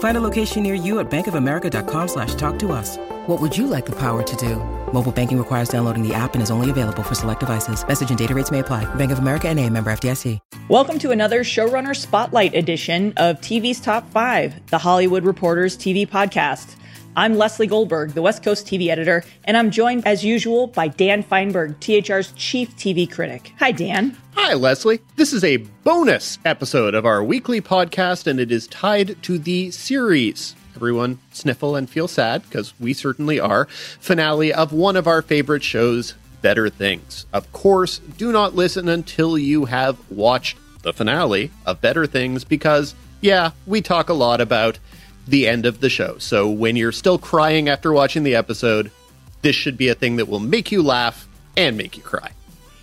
Find a location near you at bankofamerica.com slash talk to us. What would you like the power to do? Mobile banking requires downloading the app and is only available for select devices. Message and data rates may apply. Bank of America and a member FDIC. Welcome to another Showrunner Spotlight edition of TV's Top 5, the Hollywood Reporters TV podcast. I'm Leslie Goldberg, the West Coast TV editor, and I'm joined as usual by Dan Feinberg, THR's chief TV critic. Hi, Dan. Hi, Leslie. This is a bonus episode of our weekly podcast, and it is tied to the series everyone sniffle and feel sad, because we certainly are, finale of one of our favorite shows, Better Things. Of course, do not listen until you have watched the finale of Better Things, because, yeah, we talk a lot about the end of the show. So when you're still crying after watching the episode, this should be a thing that will make you laugh and make you cry.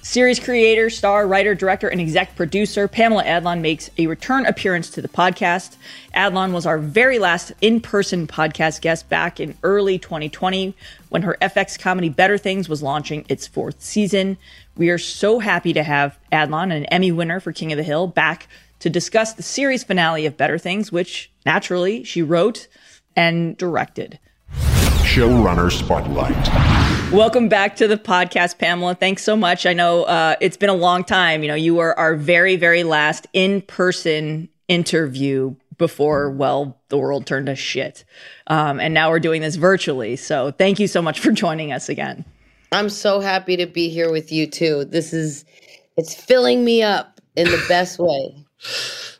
Series creator, star, writer, director, and exec producer Pamela Adlon makes a return appearance to the podcast. Adlon was our very last in person podcast guest back in early 2020 when her FX comedy Better Things was launching its fourth season. We are so happy to have Adlon, an Emmy winner for King of the Hill, back to discuss the series finale of Better Things, which naturally she wrote and directed. Showrunner Spotlight. Welcome back to the podcast, Pamela. Thanks so much. I know uh, it's been a long time. You know, you were our very, very last in person interview before, well, the world turned to shit. Um, and now we're doing this virtually. So thank you so much for joining us again. I'm so happy to be here with you, too. This is, it's filling me up in the best way.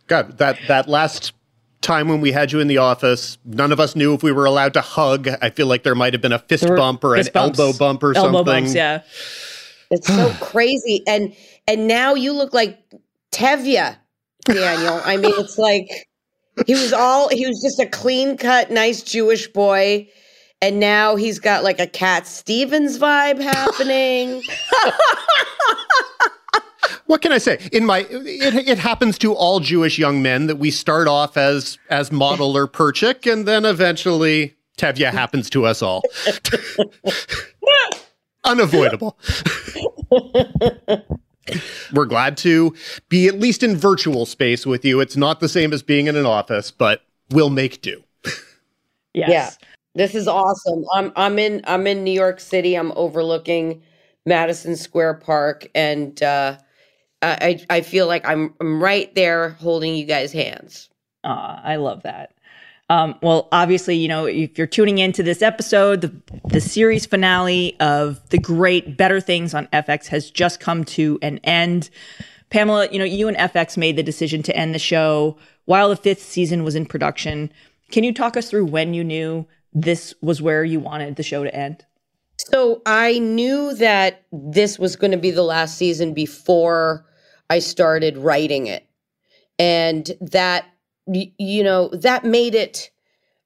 God, that, that last time when we had you in the office, none of us knew if we were allowed to hug. I feel like there might have been a fist bump or an bumps. elbow bump or elbow something. Bumps, yeah. It's so crazy. And and now you look like Tevye, Daniel. I mean, it's like he was all he was just a clean cut, nice Jewish boy. And now he's got like a Cat Stevens vibe happening. what can I say? In my, it, it happens to all Jewish young men that we start off as as Motel or Perchik, and then eventually Tevye happens to us all. Unavoidable. We're glad to be at least in virtual space with you. It's not the same as being in an office, but we'll make do. Yes. Yeah. This is awesome. I'm I'm in I'm in New York City. I'm overlooking Madison Square Park and uh I I feel like I'm I'm right there holding you guys' hands. Ah, I love that. Um, well, obviously, you know, if you're tuning into this episode, the, the series finale of the great Better Things on FX has just come to an end. Pamela, you know, you and FX made the decision to end the show while the fifth season was in production. Can you talk us through when you knew this was where you wanted the show to end? So I knew that this was going to be the last season before I started writing it. And that, you know, that made it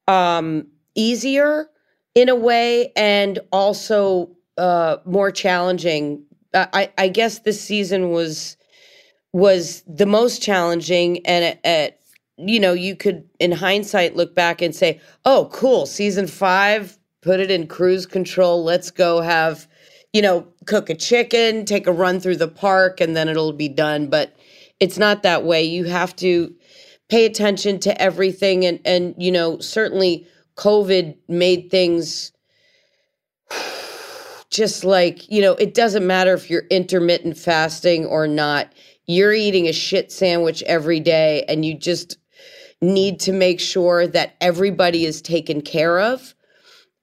um, easier in a way and also uh, more challenging. I, I guess this season was was the most challenging and at you know you could in hindsight look back and say oh cool season five put it in cruise control let's go have you know, cook a chicken, take a run through the park, and then it'll be done. But it's not that way. You have to pay attention to everything. And, and you know, certainly COVID made things just like, you know, it doesn't matter if you're intermittent fasting or not. You're eating a shit sandwich every day, and you just need to make sure that everybody is taken care of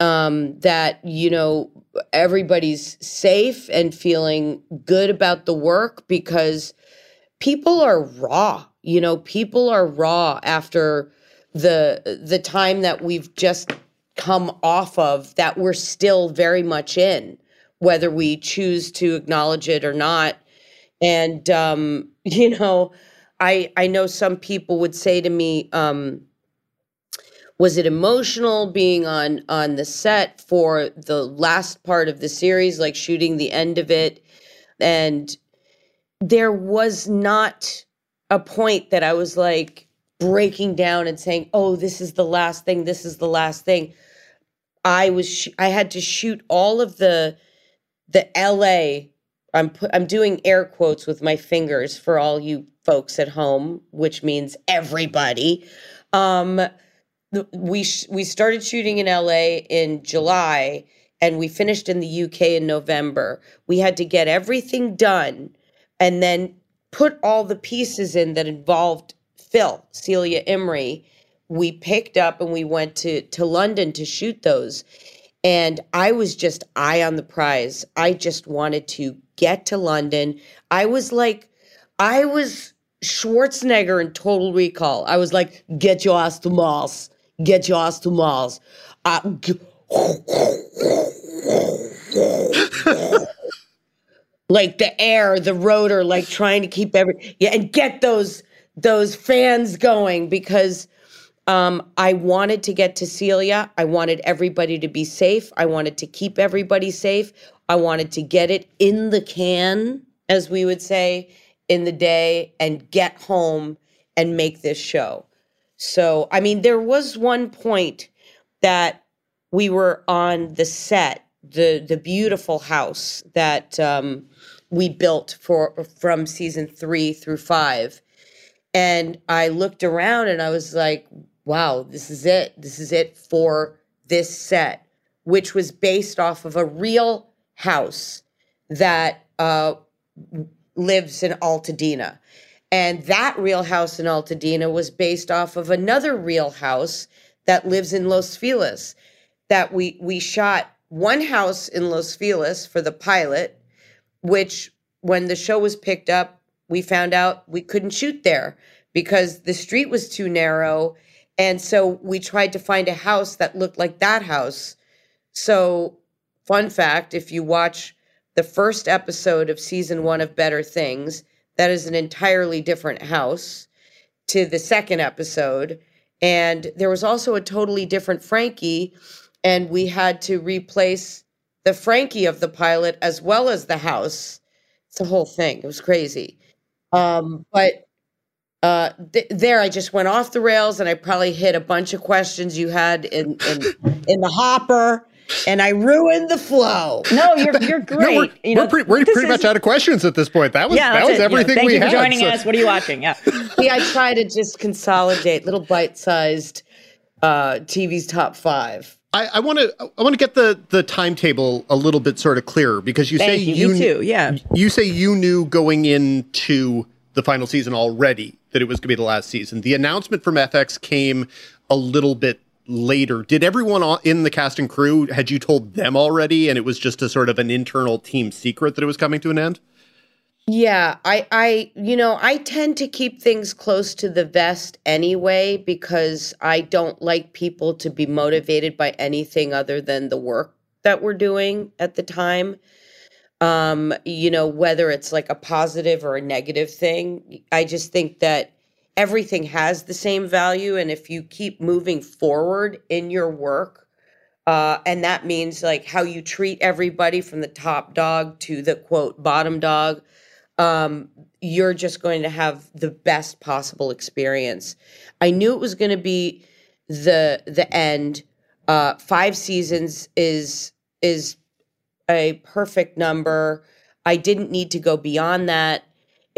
um, that you know everybody's safe and feeling good about the work because people are raw. You know, people are raw after the the time that we've just come off of that we're still very much in, whether we choose to acknowledge it or not. And um, you know, I I know some people would say to me, um, was it emotional being on on the set for the last part of the series, like shooting the end of it? And there was not a point that I was like breaking down and saying, "Oh, this is the last thing. This is the last thing." I was sh- I had to shoot all of the the LA I'm put, I'm doing air quotes with my fingers for all you folks at home, which means everybody. Um, we sh- we started shooting in LA in July and we finished in the UK in November. We had to get everything done and then put all the pieces in that involved Phil, Celia Imrie. We picked up and we went to to London to shoot those. And I was just eye on the prize. I just wanted to get to London. I was like, I was Schwarzenegger in Total Recall. I was like, get your ass to Mars. Get your ass to Mars. Like the air, the rotor, like trying to keep every yeah, and get those those fans going because um, I wanted to get to Celia. I wanted everybody to be safe. I wanted to keep everybody safe. I wanted to get it in the can, as we would say, in the day and get home and make this show. So, I mean, there was one point that we were on the set, the the beautiful house that um, we built for from season three through five, and I looked around and I was like, "Wow, this is it. This is it for this set." Which was based off of a real house that uh, lives in Altadena. And that real house in Altadena was based off of another real house that lives in Los Feliz. That we we shot one house in Los Feliz for the pilot, which when the show was picked up, we found out we couldn't shoot there because the street was too narrow. And so we tried to find a house that looked like that house. So Fun fact if you watch the first episode of season one of Better Things, that is an entirely different house to the second episode. And there was also a totally different Frankie, and we had to replace the Frankie of the pilot as well as the house. It's a whole thing. It was crazy. Um, but uh, th- there, I just went off the rails, and I probably hit a bunch of questions you had in in, in the hopper and I ruined the flow. No, you're you're great. no, we're, you know, we're pretty, we're pretty is, much out of questions at this point. That was yeah, that was it. everything you know, thank we you had. for joining so. us. What are you watching? Yeah. See, I try to just consolidate little bite-sized uh, TV's top five. I want to I want to get the the timetable a little bit sort of clearer because you Thank say you, you too, yeah. You say you knew going into the final season already that it was going to be the last season. The announcement from FX came a little bit later. Did everyone in the cast and crew had you told them already, and it was just a sort of an internal team secret that it was coming to an end? Yeah, I, I, you know, I tend to keep things close to the vest anyway because I don't like people to be motivated by anything other than the work that we're doing at the time. Um, you know, whether it's like a positive or a negative thing, I just think that everything has the same value. And if you keep moving forward in your work, uh, and that means like how you treat everybody from the top dog to the quote bottom dog, um, you're just going to have the best possible experience. I knew it was going to be the the end. Uh, five seasons is is a perfect number. I didn't need to go beyond that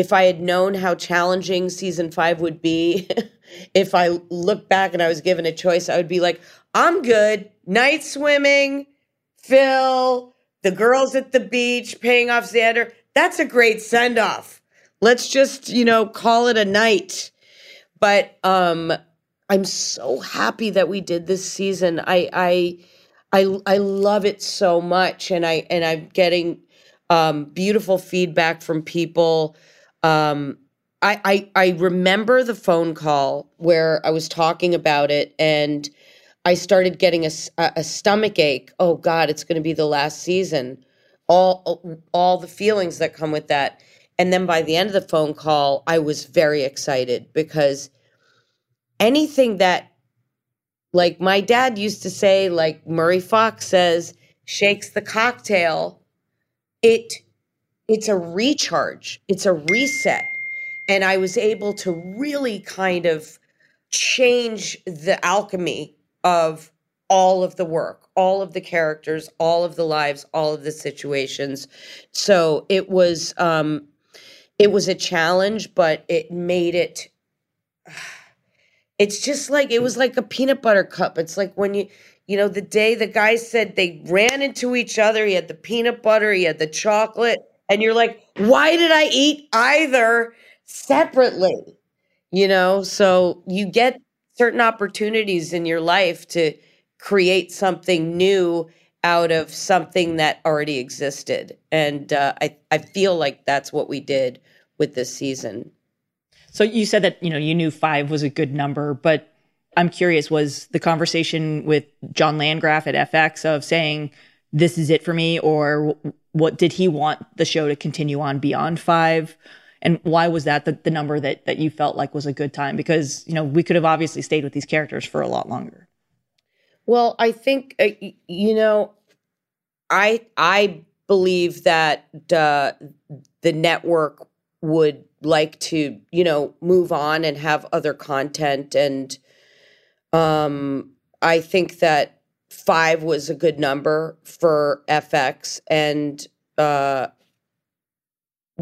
if I had known how challenging season five would be, if I look back and I was given a choice, I would be like, I'm good. Night swimming, Phil, the girls at the beach paying off Xander. That's a great send off. Let's just, you know, call it a night. But um I'm so happy that we did this season. I I I I love it so much and I and I'm getting um beautiful feedback from people um, I, I I remember the phone call where I was talking about it and I started getting a, a stomach ache. Oh God, it's going to be the last season. All all the feelings that come with that. And then by the end of the phone call, I was very excited because anything that, like my dad used to say, like Murray Fox says, shakes the cocktail. It it's a recharge. It's a reset and I was able to really kind of change the alchemy of all of the work, all of the characters, all of the lives, all of the situations. So it was um it was a challenge, but it made it it's just like it was like a peanut butter cup. It's like when you you know the day the guy said they ran into each other, he had the peanut butter, he had the chocolate, and you're like, "Why did I eat either?" separately, you know? So you get certain opportunities in your life to create something new out of something that already existed. And uh, I, I feel like that's what we did with this season. So you said that, you know, you knew five was a good number, but I'm curious, was the conversation with John Landgraf at FX of saying, this is it for me, or what did he want the show to continue on beyond five? and why was that the, the number that that you felt like was a good time? Because you know we could have obviously stayed with these characters for a lot longer. Well i think uh, you know i i believe that uh, the network would like to you know move on and have other content. And um i think that five was a good number for fx and uh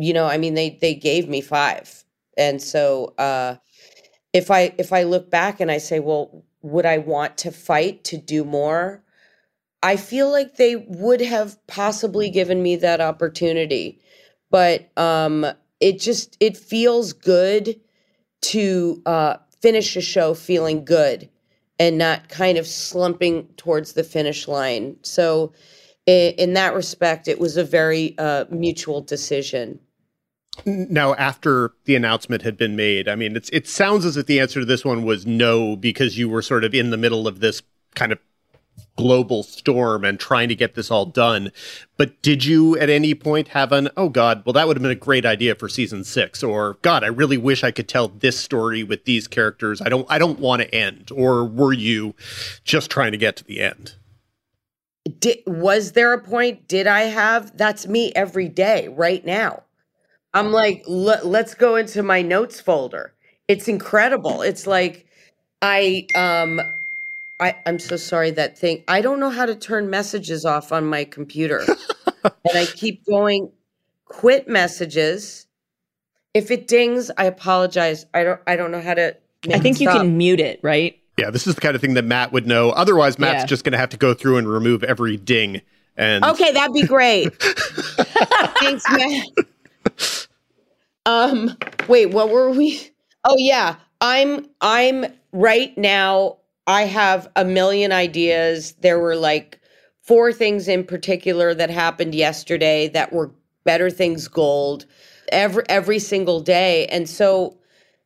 you know, I mean, they they gave me five, and so uh, if I if I look back and I say, well, would I want to fight to do more? I feel like they would have possibly given me that opportunity, but um, it just it feels good to uh, finish a show feeling good and not kind of slumping towards the finish line. So, in, in that respect, it was a very uh, mutual decision. Now, after the announcement had been made, I mean, it sounds as if the answer to this one was no because you were sort of in the middle of this kind of global storm and trying to get this all done. But did you at any point have an, oh God, well, that would have been a great idea for season six, or God, I really wish I could tell this story with these characters. I don't, I don't want to end. Or were you just trying to get to the end? Did, was there a point? Did I have? That's me every day right now. I'm like, let's go into my notes folder. It's incredible. It's like I um I I'm so sorry that thing. I don't know how to turn messages off on my computer. and I keep going quit messages. If it dings, I apologize. I don't I don't know how to I think you can mute it, right? Yeah, this is the kind of thing that Matt would know. Otherwise, Matt's yeah. just going to have to go through and remove every ding. And okay, that'd be great. Thanks, Matt. um, wait, what were we? Oh yeah, I'm I'm right now. I have a million ideas. There were like four things in particular that happened yesterday that were better things gold every every single day. And so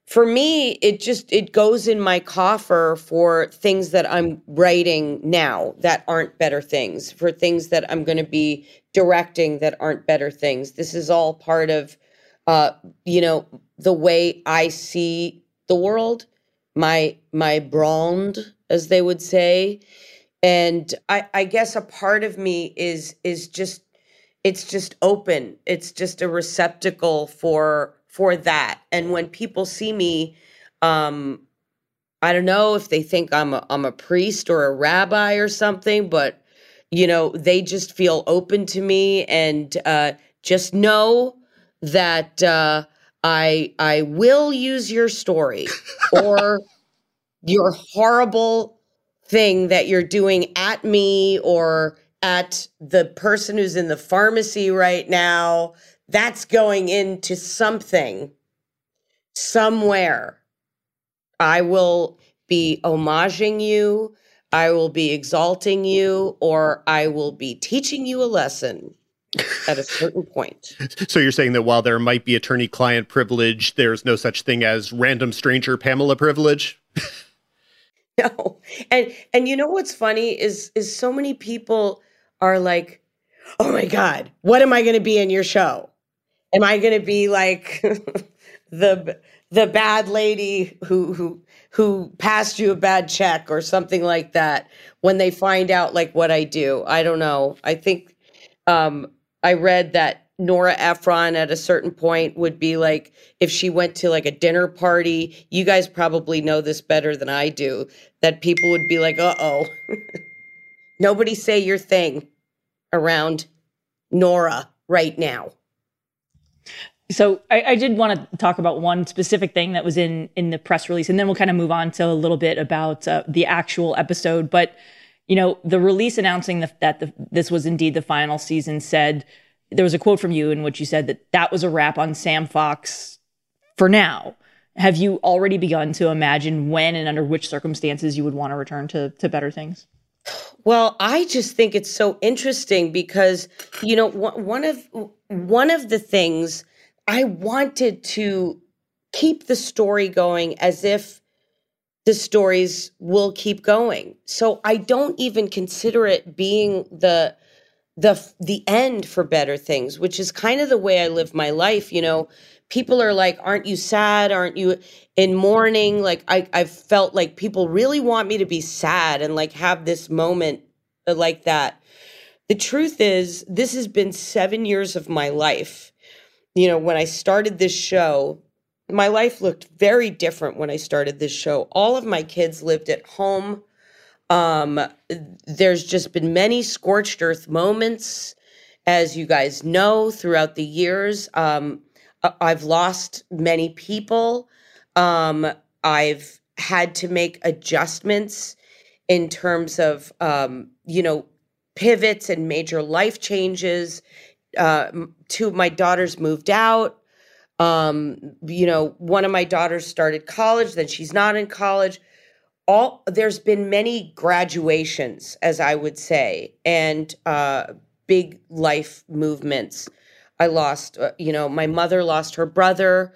for me, it just it goes in my coffer for things that I'm writing now that aren't better things, for things that I'm going to be directing that aren't better things. This is all part of uh, you know, the way I see the world, my my brand, as they would say. And I, I guess a part of me is is just it's just open. It's just a receptacle for for that. And when people see me, um, I don't know if they think I'm a I'm a priest or a rabbi or something, but you know, they just feel open to me and uh, just know that uh, I I will use your story or your horrible thing that you're doing at me or at the person who's in the pharmacy right now. That's going into something somewhere. I will be homaging you. I will be exalting you, or I will be teaching you a lesson. At a certain point. So you're saying that while there might be attorney client privilege, there's no such thing as random stranger Pamela privilege? No. And and you know what's funny is is so many people are like, "Oh my god, what am I going to be in your show? Am I going to be like the the bad lady who who who passed you a bad check or something like that when they find out like what I do?" I don't know. I think um I read that Nora Ephron at a certain point would be like, if she went to like a dinner party, you guys probably know this better than I do, that people would be like, uh oh, nobody say your thing around Nora right now. So I, I, did want to talk about one specific thing that was in in the press release, and then we'll kind of move on to a little bit about uh, the actual episode. But you know, the release announcing the, that the, this was indeed the final season said there was a quote from you in which you said that that was a wrap on Sam Fox for now. Have you already begun to imagine when and under which circumstances you would want to return to to better things? Well, I just think it's so interesting because you know one of one of the things I wanted to keep the story going as if the stories will keep going. So I don't even consider it being the the the end for better things which is kind of the way i live my life you know? People are like aren't you sad? Aren't you in mourning? Like i i've felt like people really want me to be sad and like have this moment uh, like that. The truth is this has been 7 years of my life. You know when i started this show my life looked very different when i started this show all of my kids lived at home um, there's just been many scorched earth moments, as you guys know, throughout the years. Um, I've lost many people. Um, I've had to make adjustments in terms of, um, you know, pivots and major life changes. Uh, two of my daughters moved out. Um, you know, one of my daughters started college, then she's not in college. All there's been many graduations as i would say and uh big life movements. I lost uh, you know my mother lost her brother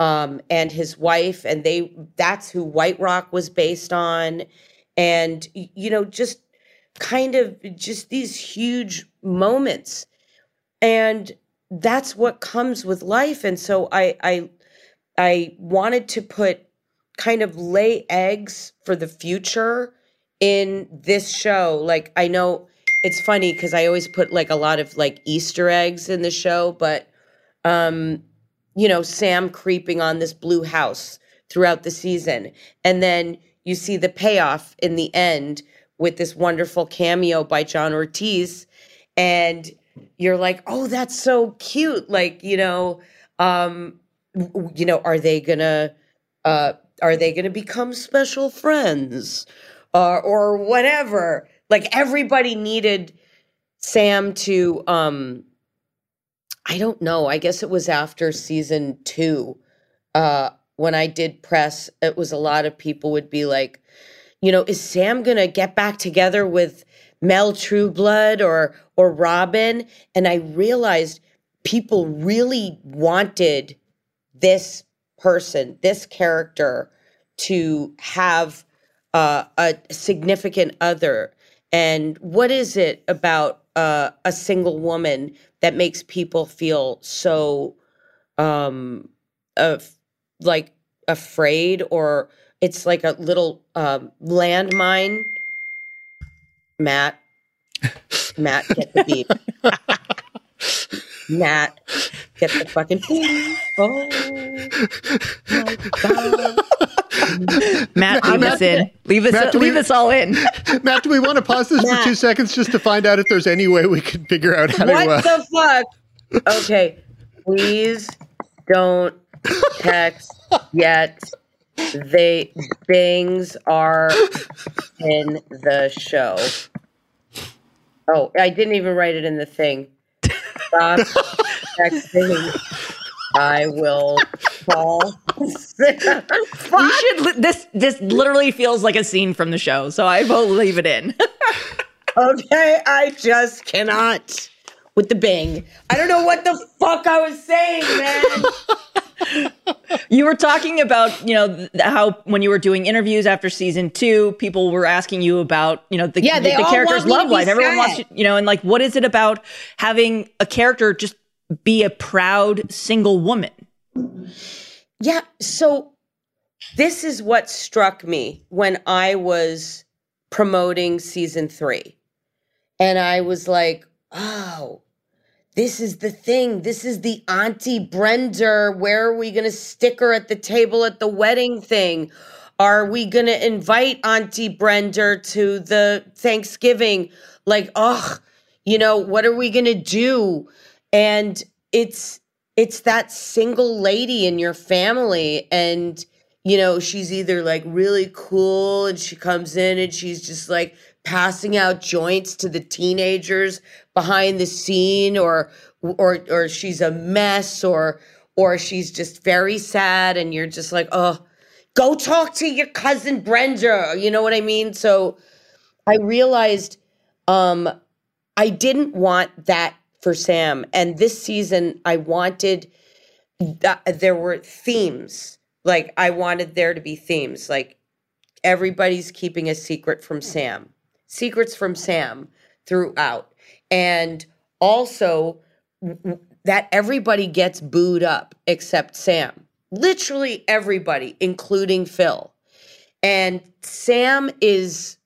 um and his wife and they that's who white rock was based on. And you know just kind of just these huge moments. And that's what comes with life and so i i i wanted to put kind of lay eggs for the future in this show. Like I know it's funny because I always put like a lot of like Easter eggs in the show, but um, you know, Sam creeping on this blue house throughout the season. And then you see the payoff in the end with this wonderful cameo by John Ortiz. And you're like, oh, that's so cute. Like, you know, um, you know, are they gonna uh are they to become special friends uh, or whatever like everybody needed sam to um i don't know i guess it was after season two uh when i did press it was a lot of people would be like you know is sam gonna get back together with mel trueblood or or robin and i realized people really wanted this person, this character, to have uh, a significant other. And what is it about uh, a single woman that makes people feel so um, of like afraid or it's like a little um, landmine? Matt, Matt, get the beep. Matt, get the fucking. beep. Oh my god. Matt, leave Matt, us in. Leave us. Matt, leave we, us all in. Matt, do we want to pause this Matt. for two seconds just to find out if there's any way we can figure out how what to? What uh, the fuck? Okay, please don't text yet. They things are in the show. Oh, I didn't even write it in the thing. Stop texting. I will fall. we should. This this literally feels like a scene from the show, so I will leave it in. okay, I just cannot with the bing. I don't know what the fuck I was saying, man. you were talking about, you know, how when you were doing interviews after season two, people were asking you about, you know, the, Yeah, the, the character's want me to love life. Everyone wants, to, you know, and like, what is it about having a character just be a proud single woman? Yeah. So this is what struck me when I was promoting season three. And I was like, oh, this is the thing. This is the Auntie Brenda. Where are we going to stick her at the table at the wedding thing? Are we going to invite Auntie Brenda to the Thanksgiving? Like, ugh, you know, what are we going to do? And it's, it's that single lady in your family and you know she's either like really cool and she comes in and she's just like passing out joints to the teenagers behind the scene or or or she's a mess or or she's just very sad and you're just like oh go talk to your cousin Brenda you know what I mean so I realized um I didn't want that for Sam. And this season, I wanted there were themes. Like, I wanted there to be themes. Like, everybody's keeping a secret from Sam, secrets from Sam throughout. And also that everybody gets booed up except Sam. Literally everybody, including Phil. And Sam is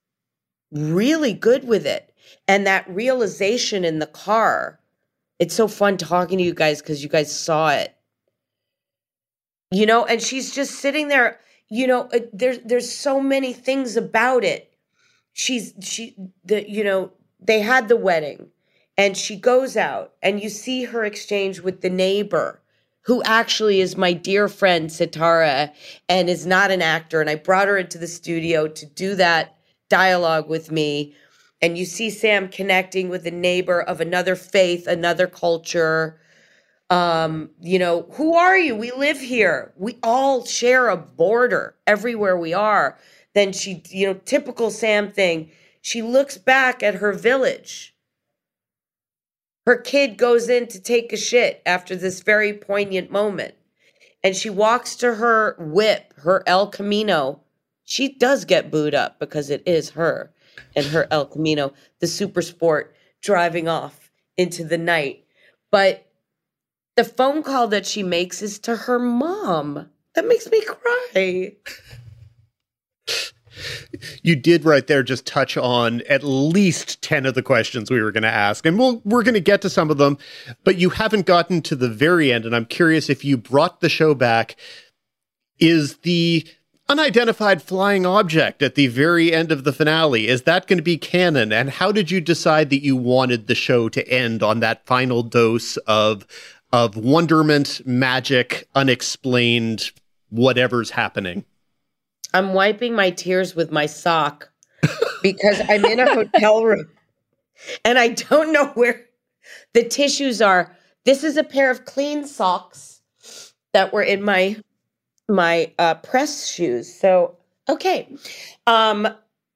really good with it. And that realization in the car, it's so fun talking to you guys because you guys saw it. You know, and she's just sitting there, you know, uh, there's there's so many things about it. She's she the you know, they had the wedding and she goes out and you see her exchange with the neighbor who actually is my dear friend Sitara and is not an actor and I brought her into the studio to do that dialogue with me and you see Sam connecting with a neighbor of another faith, another culture. Um, you know, who are you? We live here. We all share a border everywhere we are. Then she, you know, typical Sam thing. She looks back at her village. Her kid goes in to take a shit after this very poignant moment. And she walks to her whip, her El Camino. She does get booed up because it is her and her El Camino, the super sport driving off into the night. But the phone call that she makes is to her mom. That makes me cry. You did right there just touch on at least 10 of the questions we were going to ask. And we'll, we're going to get to some of them, but you haven't gotten to the very end. And I'm curious if you brought the show back. Is the unidentified flying object at the very end of the finale, is that going to be canon? And how did you decide that you wanted the show to end on that final dose of, of wonderment, magic, unexplained, whatever's happening? I'm wiping my tears with my sock because I'm in a hotel room and I don't know where the tissues are. This is a pair of clean socks that were in my my uh, press shoes. So, okay. Um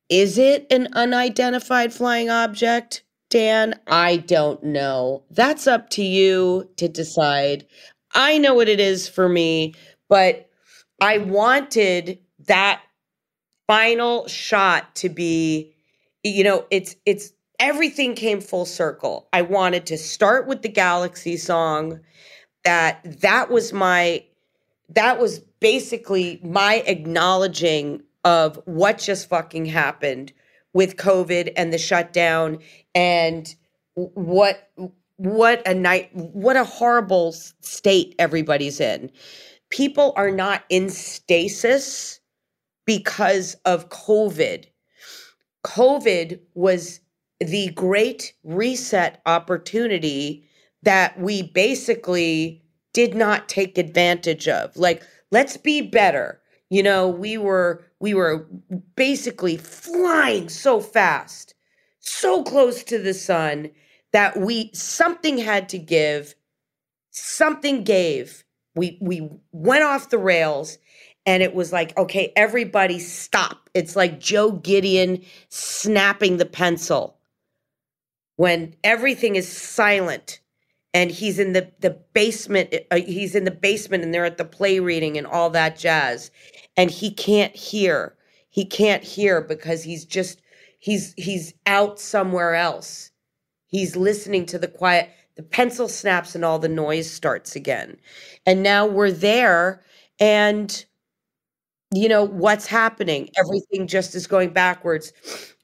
is it an unidentified flying object, Dan? I don't know. That's up to you to decide. I know what it is for me, but I wanted that final shot to be you know it's it's everything came full circle. I wanted to start with the galaxy song. That that was my that was basically my acknowledging of what just fucking happened with covid and the shutdown and what what a night what a horrible state everybody's in. People are not in stasis because of COVID. COVID was the great reset opportunity that we basically did not take advantage of. Like, let's be better. You know, we were we were basically flying so fast, so close to the sun that we something had to give, something gave. We we went off the rails and it was like, okay, everybody stop. It's like Joe Gideon snapping the pencil. when everything is silent and he's in the the basement uh, he's in the basement and they're at the play reading and all that jazz and he can't hear he can't hear because he's just he's he's out somewhere else he's listening to the quiet the pencil snaps and all the noise starts again and now we're there and you know what's happening? Mm-hmm. Everything just is going backwards.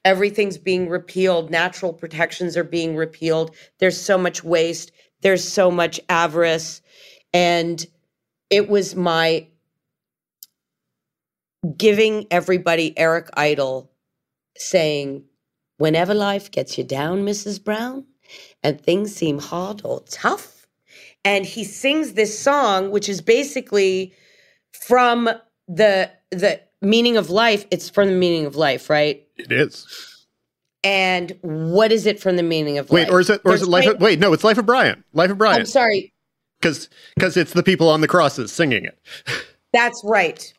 Everything's being repealed. Natural protections are being repealed. There's so much waste. There's so much avarice. And it was my giving everybody eric idle saying whenever life gets you down mrs brown and things seem hard or tough and he sings this song which is basically from the the meaning of life it's from the meaning of life right It is. and what is it from the meaning of Wait, life or is it or is it Life of Wait, no, it's Life of Brian. Life of Brian. i'm sorry Cuz cuz it's the people on the crosses singing it. That's right.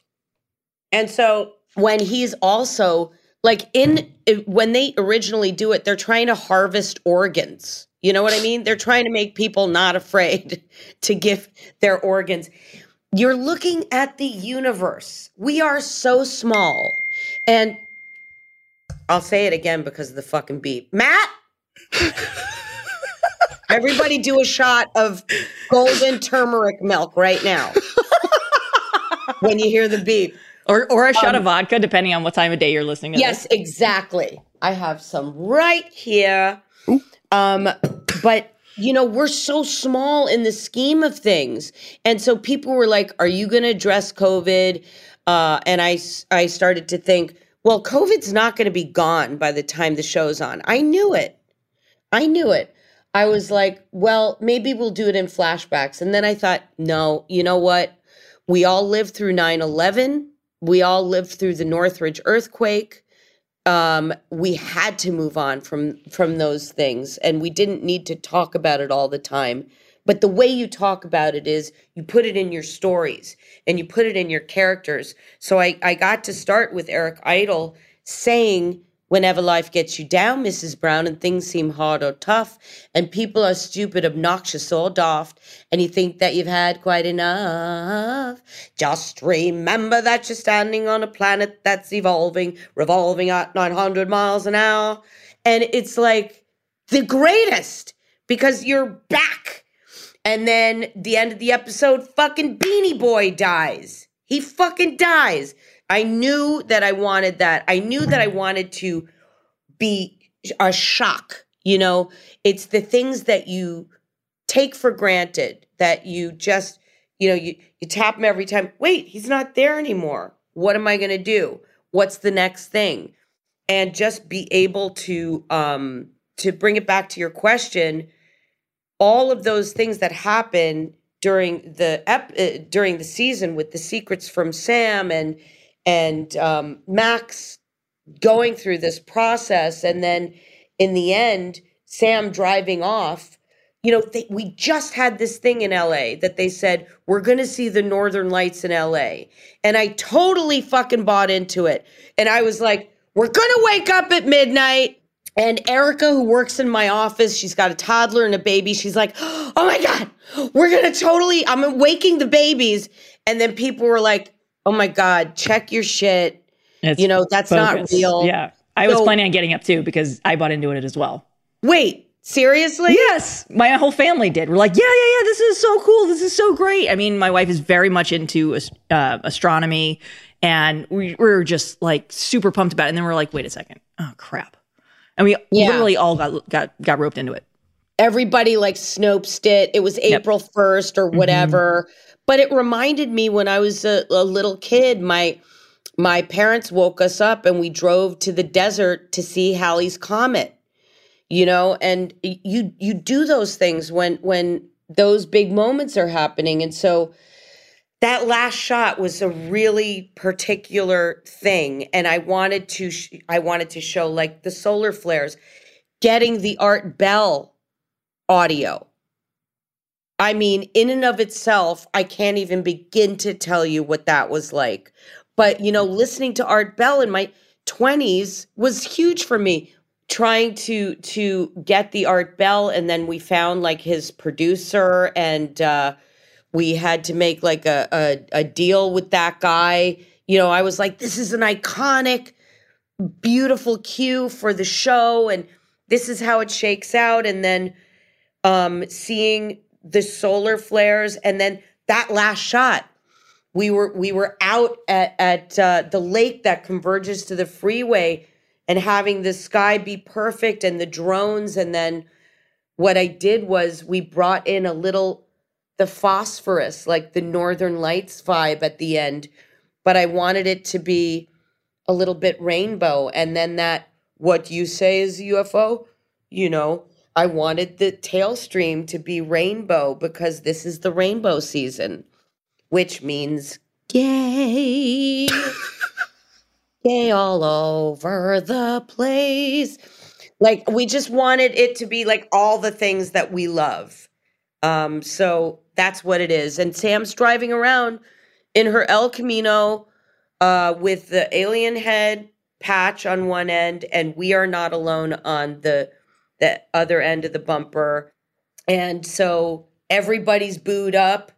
And so when he's also like in when they originally do it, they're trying to harvest organs. You know what I mean? They're trying to make people not afraid to give their organs. You're looking at the universe. We are so small. And I'll say it again because of the fucking beep. Matt, everybody do a shot of golden turmeric milk right now. when you hear the beep. Or, or a shot of vodka, depending on what time of day you're listening to Yes, exactly. I have some right here. Um, but you know, we're so small in the scheme of things. And so people were like, Are you gonna address COVID? Uh, and I started to think, well, COVID's not gonna be gone by the time the show's on. I knew it. I knew it. I was like, well, maybe we'll do it in flashbacks. And then I thought, no, you know what? We all lived through 9 11. We all lived through the Northridge earthquake. Um, we had to move on from from those things, and we didn't need to talk about it all the time. But the way you talk about it is you put it in your stories and you put it in your characters. So I, I got to start with Eric Idle saying, Whenever life gets you down, Mrs. Brown, and things seem hard or tough, and people are stupid, obnoxious, or daft, and you think that you've had quite enough, just remember that you're standing on a planet that's evolving, revolving at 900 miles an hour. And it's like the greatest because you're back. And then the end of the episode, fucking Beanie Boy dies. He fucking dies. I knew that I wanted that. I knew that I wanted to be a shock. You know, it's the things that you take for granted that you just, you know, you, you tap him every time. Wait, he's not there anymore. What am I going to do? What's the next thing? And just be able to, um, to bring it back to your question, all of those things that happen during the ep- uh, during the season with the secrets from Sam and and um, Max going through this process, and then in the end, Sam driving off. You know, they, we just had this thing in LA that they said we're going to see the Northern Lights in LA, and I totally fucking bought into it. And I was like, we're going to wake up at midnight. And Erica, who works in my office, she's got a toddler and a baby. She's like, oh my God, we're going to totally, I'm waking the babies. And then people were like, oh my God, check your shit. It's You know, that's not real. Yeah. I was planning on getting up too because I bought into it as well. Wait, seriously? Yes, my whole family did. We're like, yeah, yeah, yeah. This is so cool. This is so great. I mean, my wife is very much into uh, astronomy, and we, we were just like super pumped about it. And then we're like, wait a second, oh crap, and we Yeah. literally all got got got roped into it. everybody like snopes it. It was April 1st or whatever. But it reminded me when I was a, a little kid, my my parents woke us up and we drove to the desert to see Halley's comet. You know, and you you do those things when when those big moments are happening. And so that last shot was a really particular thing and I wanted to sh- I wanted to show like the solar flares getting the Art Bell audio. I mean, in and of itself, I can't even begin to tell you what that was like. But, you know, listening to Art Bell in my 20s was huge for me. trying to to get the art bell and then we found like his producer and uh we had to make like a, a a deal with that guy you know i was like this is an iconic beautiful cue for the show and this is how it shakes out and then um seeing the solar flares and then that last shot we were we were out at at uh, the lake that converges to the freeway and having the sky be perfect and the drones. And then what i did was we brought in a little the phosphorus like the northern lights vibe at the end but i wanted it to be a little bit rainbow. And then that what you say is ufo you know i wanted the tail stream to be rainbow because this is the rainbow season which means gay gay all over the place. Like we just wanted it to be like all the things that we love. Um, so that's what it is. And Sam's driving around in her El Camino uh, with the alien head patch on one end, and we are not alone on the the other end of the bumper. And so everybody's booed up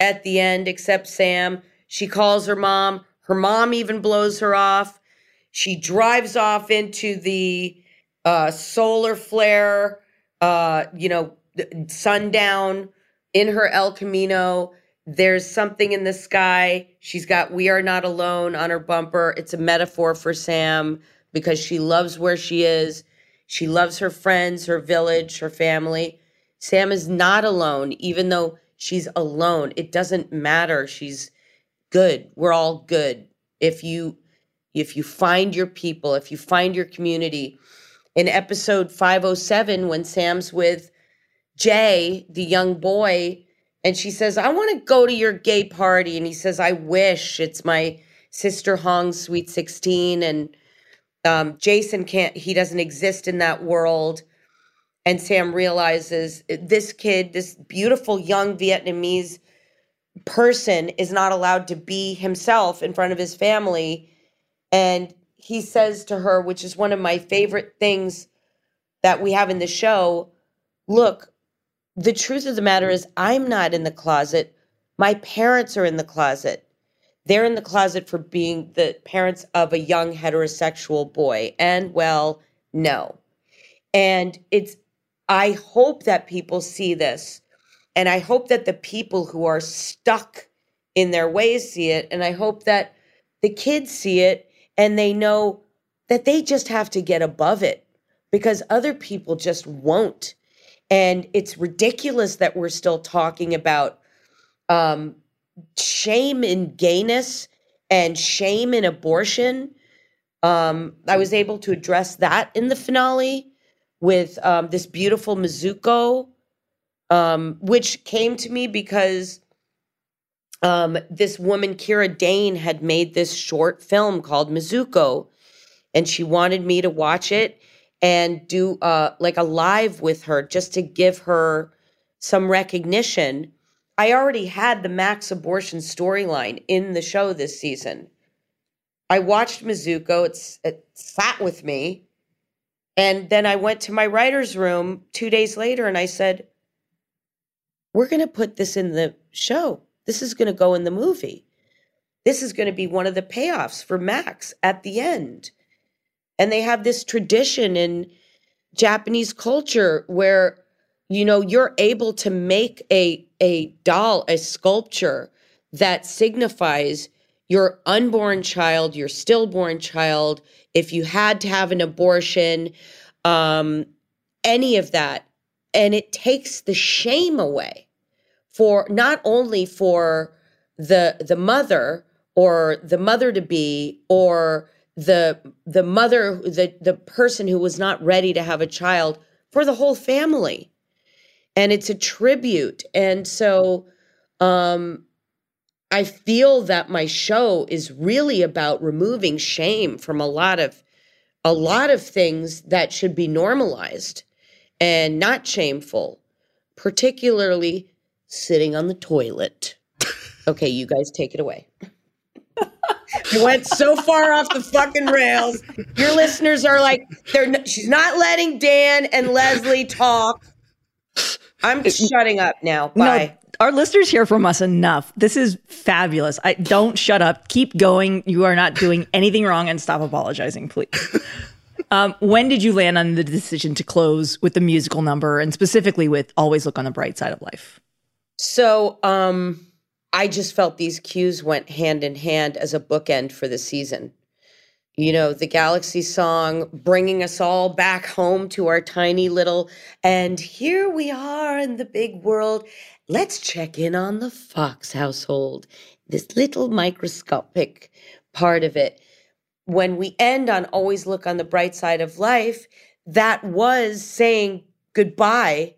at the end except Sam. She calls her mom. Her mom even blows her off. She drives off into the uh, solar flare, uh, you know, sundown in her El Camino. There's something in the sky. She's got We Are Not Alone on her bumper. It's a metaphor for Sam because she loves where she is. She loves her friends, her village, her family. Sam is not alone, even though she's alone. It doesn't matter. She's good. We're all good. If you if you find your people, if you find your community. In episode 507, when Sam's with Jay, the young boy, and she says, I want to go to your gay party. And he says, I wish it's my sister Hong's sweet 16. And um, Jason can't, he doesn't exist in that world. And Sam realizes this kid, this beautiful young Vietnamese person, is not allowed to be himself in front of his family and he says to her, which is one of my favorite things that we have in the show look, the truth of the matter is, I'm not in the closet. My parents are in the closet. They're in the closet for being the parents of a young heterosexual boy. And well, no. And it's, I hope that people see this. And I hope that the people who are stuck in their ways see it. And I hope that the kids see it and they know that they just have to get above it because other people just won't. And it's ridiculous that we're still talking about um, shame in gayness and shame in abortion. Um, I was able to address that in the finale with um, this beautiful Mizuko, um, which came to me because um, this woman, Kira Dane, had made this short film called Mizuko, and she wanted me to watch it and do uh, like a live with her just to give her some recognition. I already had the max abortion storyline in the show this season. I watched Mizuko, it's, it sat with me. And then I went to my writer's room two days later and I said, We're going to put this in the show. This is going to go in the movie. This is going to be one of the payoffs for Max at the end. And they have this tradition in Japanese culture where you know you're able to make a a doll, a sculpture that signifies your unborn child, your stillborn child, if you had to have an abortion, um, any of that. And it takes the shame away for not only for the the mother or the mother to be or the the mother the the person who was not ready to have a child for the whole family and it's a tribute and so um i feel that my show is really about removing shame from a lot of a lot of things that should be normalized and not shameful particularly sitting on the toilet. okay, you guys take it away. It went so far off the fucking rails. Your listeners are like, they're she's not letting Dan and Leslie talk. I'm shutting up now. Bye. No, our listeners hear from us enough. This is fabulous. I don't shut up. Keep going. You are not doing anything wrong and stop apologizing, please. Um, when did you land on the decision to close with the musical number and specifically with Always Look on the Bright Side of Life? So, um, I just felt these cues went hand in hand as a bookend for the season. You know, the Galaxy song bringing us all back home to our tiny little, and here we are in the big world. Let's check in on the Fox household, this little microscopic part of it. When we end on Always Look on the Bright Side of Life, that was saying goodbye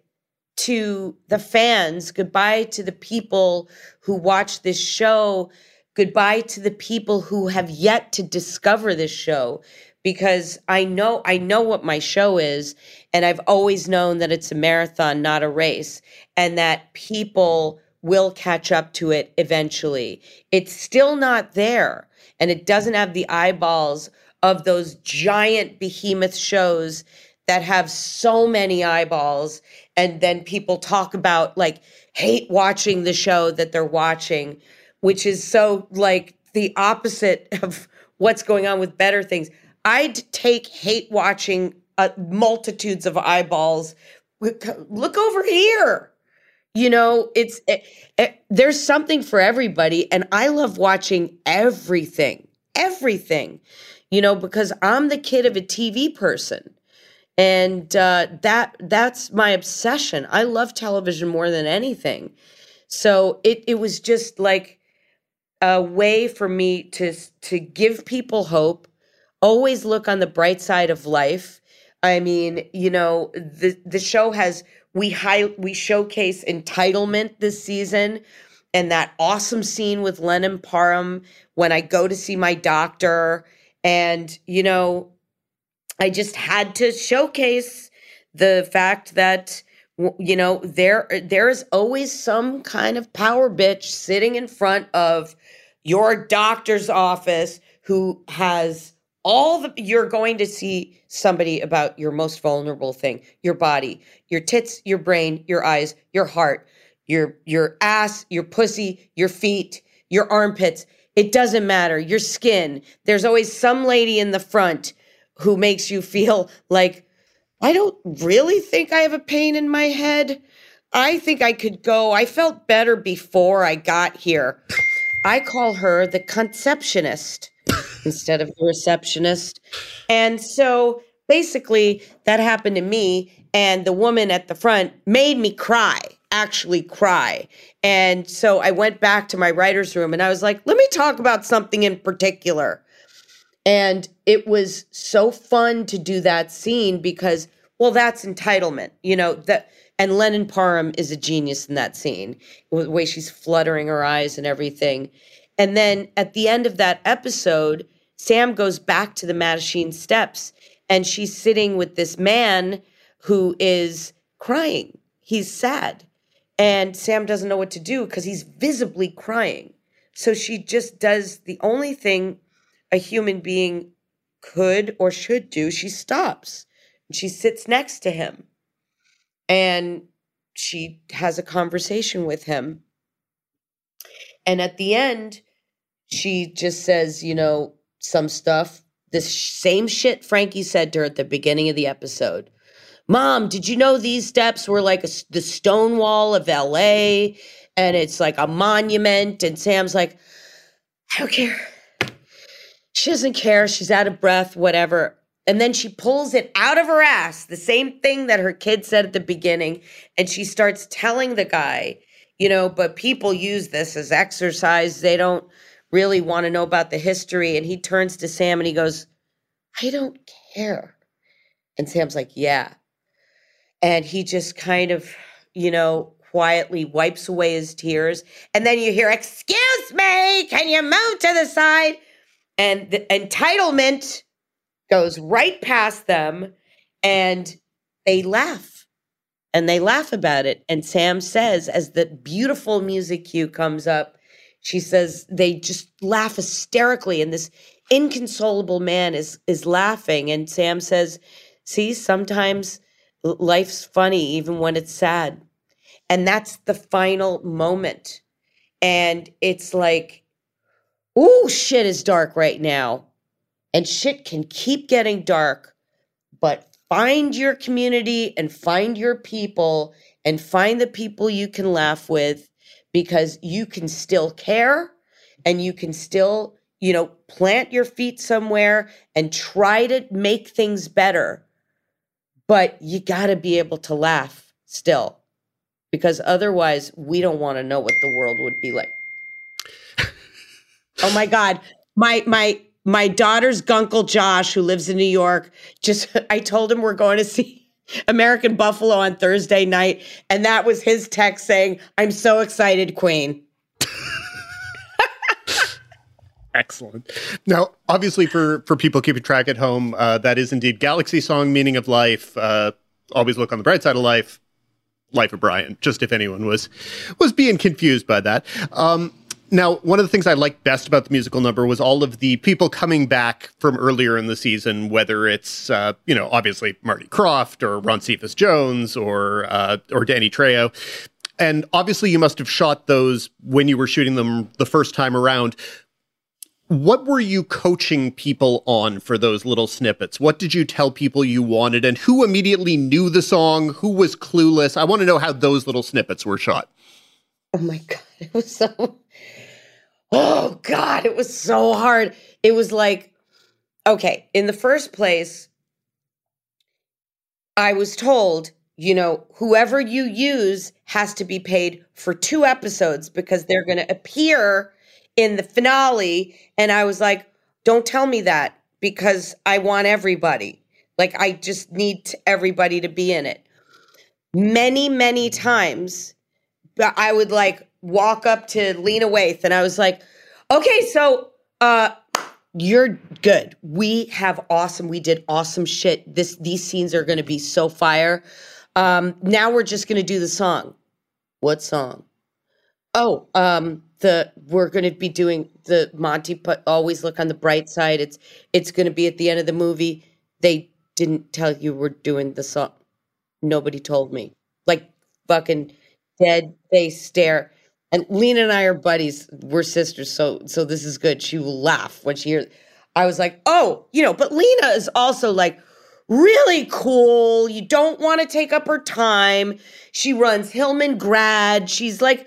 to the fans, goodbye to the people who watch this show, goodbye to the people who have yet to discover this show because I know I know what my show is and I've always known that it's a marathon not a race and that people will catch up to it eventually. It's still not there and it doesn't have the eyeballs of those giant behemoth shows that have so many eyeballs and then people talk about like hate watching the show that they're watching which is so like the opposite of what's going on with better things i'd take hate watching uh, multitudes of eyeballs look over here you know it's it, it, there's something for everybody and i love watching everything everything you know because i'm the kid of a tv person and uh, that that's my obsession. I love television more than anything. So it it was just like a way for me to to give people hope. Always look on the bright side of life. I mean, you know, the the show has we high we showcase entitlement this season and that awesome scene with Lennon Parham when I go to see my doctor and you know I just had to showcase the fact that you know there there is always some kind of power bitch sitting in front of your doctor's office who has all the you're going to see somebody about your most vulnerable thing your body your tits your brain your eyes your heart your your ass your pussy your feet your armpits it doesn't matter your skin there's always some lady in the front who makes you feel like, I don't really think I have a pain in my head. I think I could go. I felt better before I got here. I call her the conceptionist instead of the receptionist. And so basically, that happened to me. And the woman at the front made me cry, actually cry. And so I went back to my writer's room and I was like, let me talk about something in particular. And it was so fun to do that scene because, well, that's entitlement, you know, that and Lennon Parham is a genius in that scene, the way she's fluttering her eyes and everything. And then at the end of that episode, Sam goes back to the Mattachine steps and she's sitting with this man who is crying. He's sad. And Sam doesn't know what to do because he's visibly crying. So she just does the only thing a human being could or should do, she stops. And she sits next to him and she has a conversation with him. And at the end, she just says, you know, some stuff, this same shit Frankie said to her at the beginning of the episode. Mom, did you know these steps were like a, the stone wall of LA and it's like a monument? And Sam's like, I don't care. She doesn't care. She's out of breath, whatever. And then she pulls it out of her ass, the same thing that her kid said at the beginning. And she starts telling the guy, you know, but people use this as exercise. They don't really want to know about the history. And he turns to Sam and he goes, I don't care. And Sam's like, yeah. And he just kind of, you know, quietly wipes away his tears. And then you hear, Excuse me, can you move to the side? and the entitlement goes right past them and they laugh and they laugh about it and sam says as the beautiful music cue comes up She says they just laugh hysterically, and this inconsolable man is is laughing. And Sam says, "See, sometimes life's funny even when it's sad." And that's the final moment. And it's like, oh, shit is dark right now." And shit can keep getting dark, but find your community and find your people and find the people you can laugh with because you can still care and you can still, you know, plant your feet somewhere and try to make things better. But you got to be able to laugh still because otherwise we don't want to know what the world would be like. oh my god. My my my daughter's gunkle Josh who lives in New York just I told him we're going to see American Buffalo on Thursday night. And that was his text saying, I'm so excited, Queen. Excellent. Now, obviously, for for people keeping track at home, uh, that is indeed Galaxy Song, Meaning of Life. Uh, always look on the bright side of life. Life of Brian. Just if anyone was was being confused by that. Um, now, one of the things I liked best about the musical number was all of the people coming back from earlier in the season, whether it's, uh, you know, obviously Marty Krofft or Ron Cephas Jones or, uh, or Danny Trejo. And obviously, you must have shot those when you were shooting them the first time around. What were you coaching people on for those little snippets? What did you tell people you wanted, and who immediately knew the song? Who was clueless? I want to know how those little snippets were shot. Oh my God. It was so Oh God, it was so hard. It was like, okay, in the first place, I was told, you know, whoever you use has to be paid for two episodes because they're going to appear in the finale. And I was like, don't tell me that because I want everybody. Like, I just need everybody to be in it. Many, many times, but I would like walk up to Lena Waithe and I was like, okay, so uh you're good. We have awesome, we did awesome shit. This these scenes are gonna be so fire. Um, now we're just gonna do the song. What song? Oh, um, the we're gonna be doing the Monty put always look on the bright side. It's it's gonna be at the end of the movie. They didn't tell you we're doing the song. Nobody told me. Like fucking dead face stare. And Lena and I are buddies. We're sisters, so so this is good. She will laugh when she hears. I was like, oh, you know, but Lena is also like really cool. You don't want to take up her time. She runs Hillman Grad. She's like,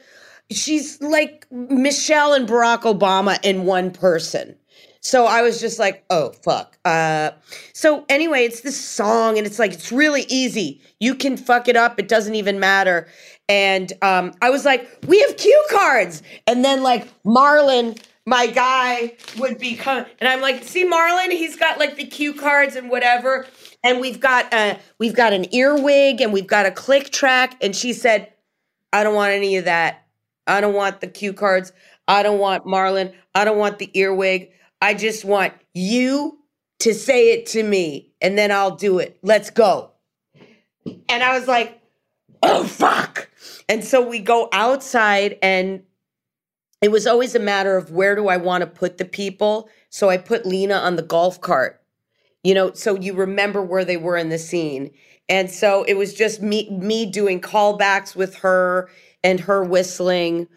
she's like Michelle and Barack Obama in one person. So I was just like, oh fuck. Uh, so anyway, it's this song, and it's like it's really easy. You can fuck it up. It doesn't even matter. And um, I was like, we have cue cards. And then like Marlon, my guy, would be coming, and I'm like, see Marlon, he's got like the cue cards and whatever. And we've got a we've got an earwig and we've got a click track. And she said, I don't want any of that. I don't want the cue cards. I don't want Marlon. I don't want the earwig. I just want you to say it to me and then I'll do it. Let's go. And I was like, oh, fuck. And so we go outside, and it was always a matter of where do I want to put the people. So I put Lena on the golf cart, you know, so you remember where they were in the scene. And so it was just me me doing callbacks with her and her whistling.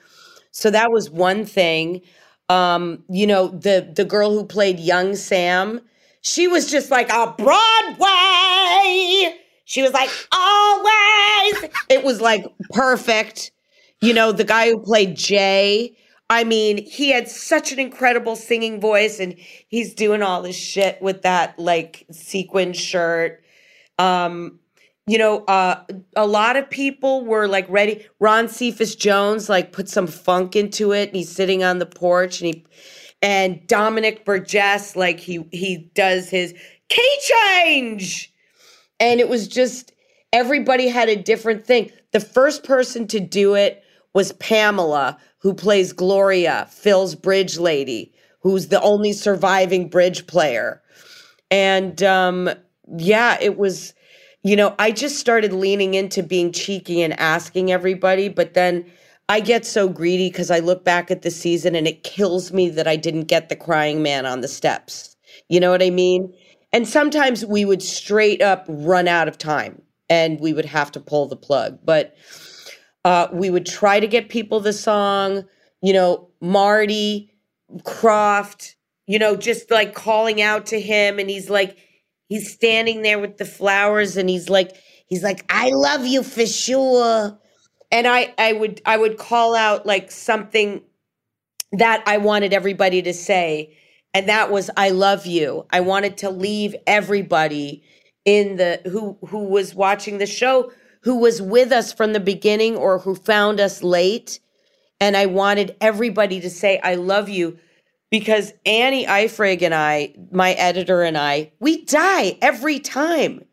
So that was one thing. Um, you know, the the girl who played young Sam, she was just like a Broadway. She was like, always. It was like perfect. You know, the guy who played Jay, I mean, he had such an incredible singing voice and he's doing all this shit with that like sequin shirt. Um, you know, uh, a lot of people were like ready. Ron Cephas Jones like put some funk into it, and he's sitting on the porch, and he and Dominic Burgess like he he does his key change, and it was just everybody had a different thing. The first person to do it was Pamela, who plays Gloria, Phil's bridge lady, who's the only surviving bridge player, and um, yeah, it was you know, I just started leaning into being cheeky and asking everybody, but then I get so greedy because I look back at the season and it kills me that I didn't get the crying man on the steps. You know what I mean? And sometimes we would straight up run out of time and we would have to pull the plug. But uh, we would try to get people the song, you know, Marty, Krofft, you know, just like calling out to him. And he's like, he's standing there with the flowers and he's like, he's like, I love you for sure and I I would I would call out like something that I wanted everybody to say and that was I love you. I wanted to leave everybody in the who who was watching the show who was with us from the beginning or who found us late and I wanted everybody to say I love you because Annie Eifrig and I, my editor and I, we die every time.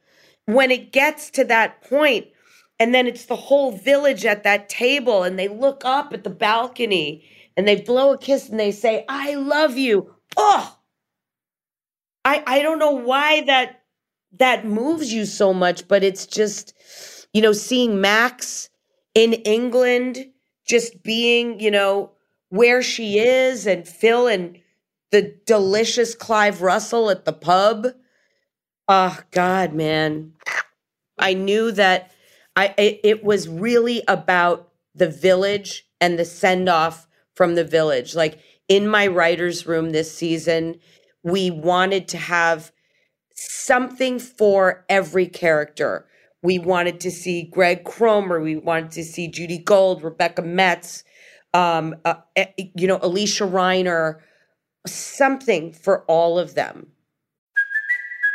When it gets to that point, and then it's the whole village at that table and they look up at the balcony and they blow a kiss and they say i love you oh i i don't know why that that moves you so much but it's just you know seeing max in england just being you know where she is and phil and the delicious clive russell at the pub. Oh god man. I knew that I it, it was really about the village and the send off from the village. Like in my writer's room this season, we wanted to have something for every character. We wanted to see Greg Cromer. We wanted to see Judy Gold, Rebecca Metz, um, uh, eh, you know, Alicia Reiner, something for all of them.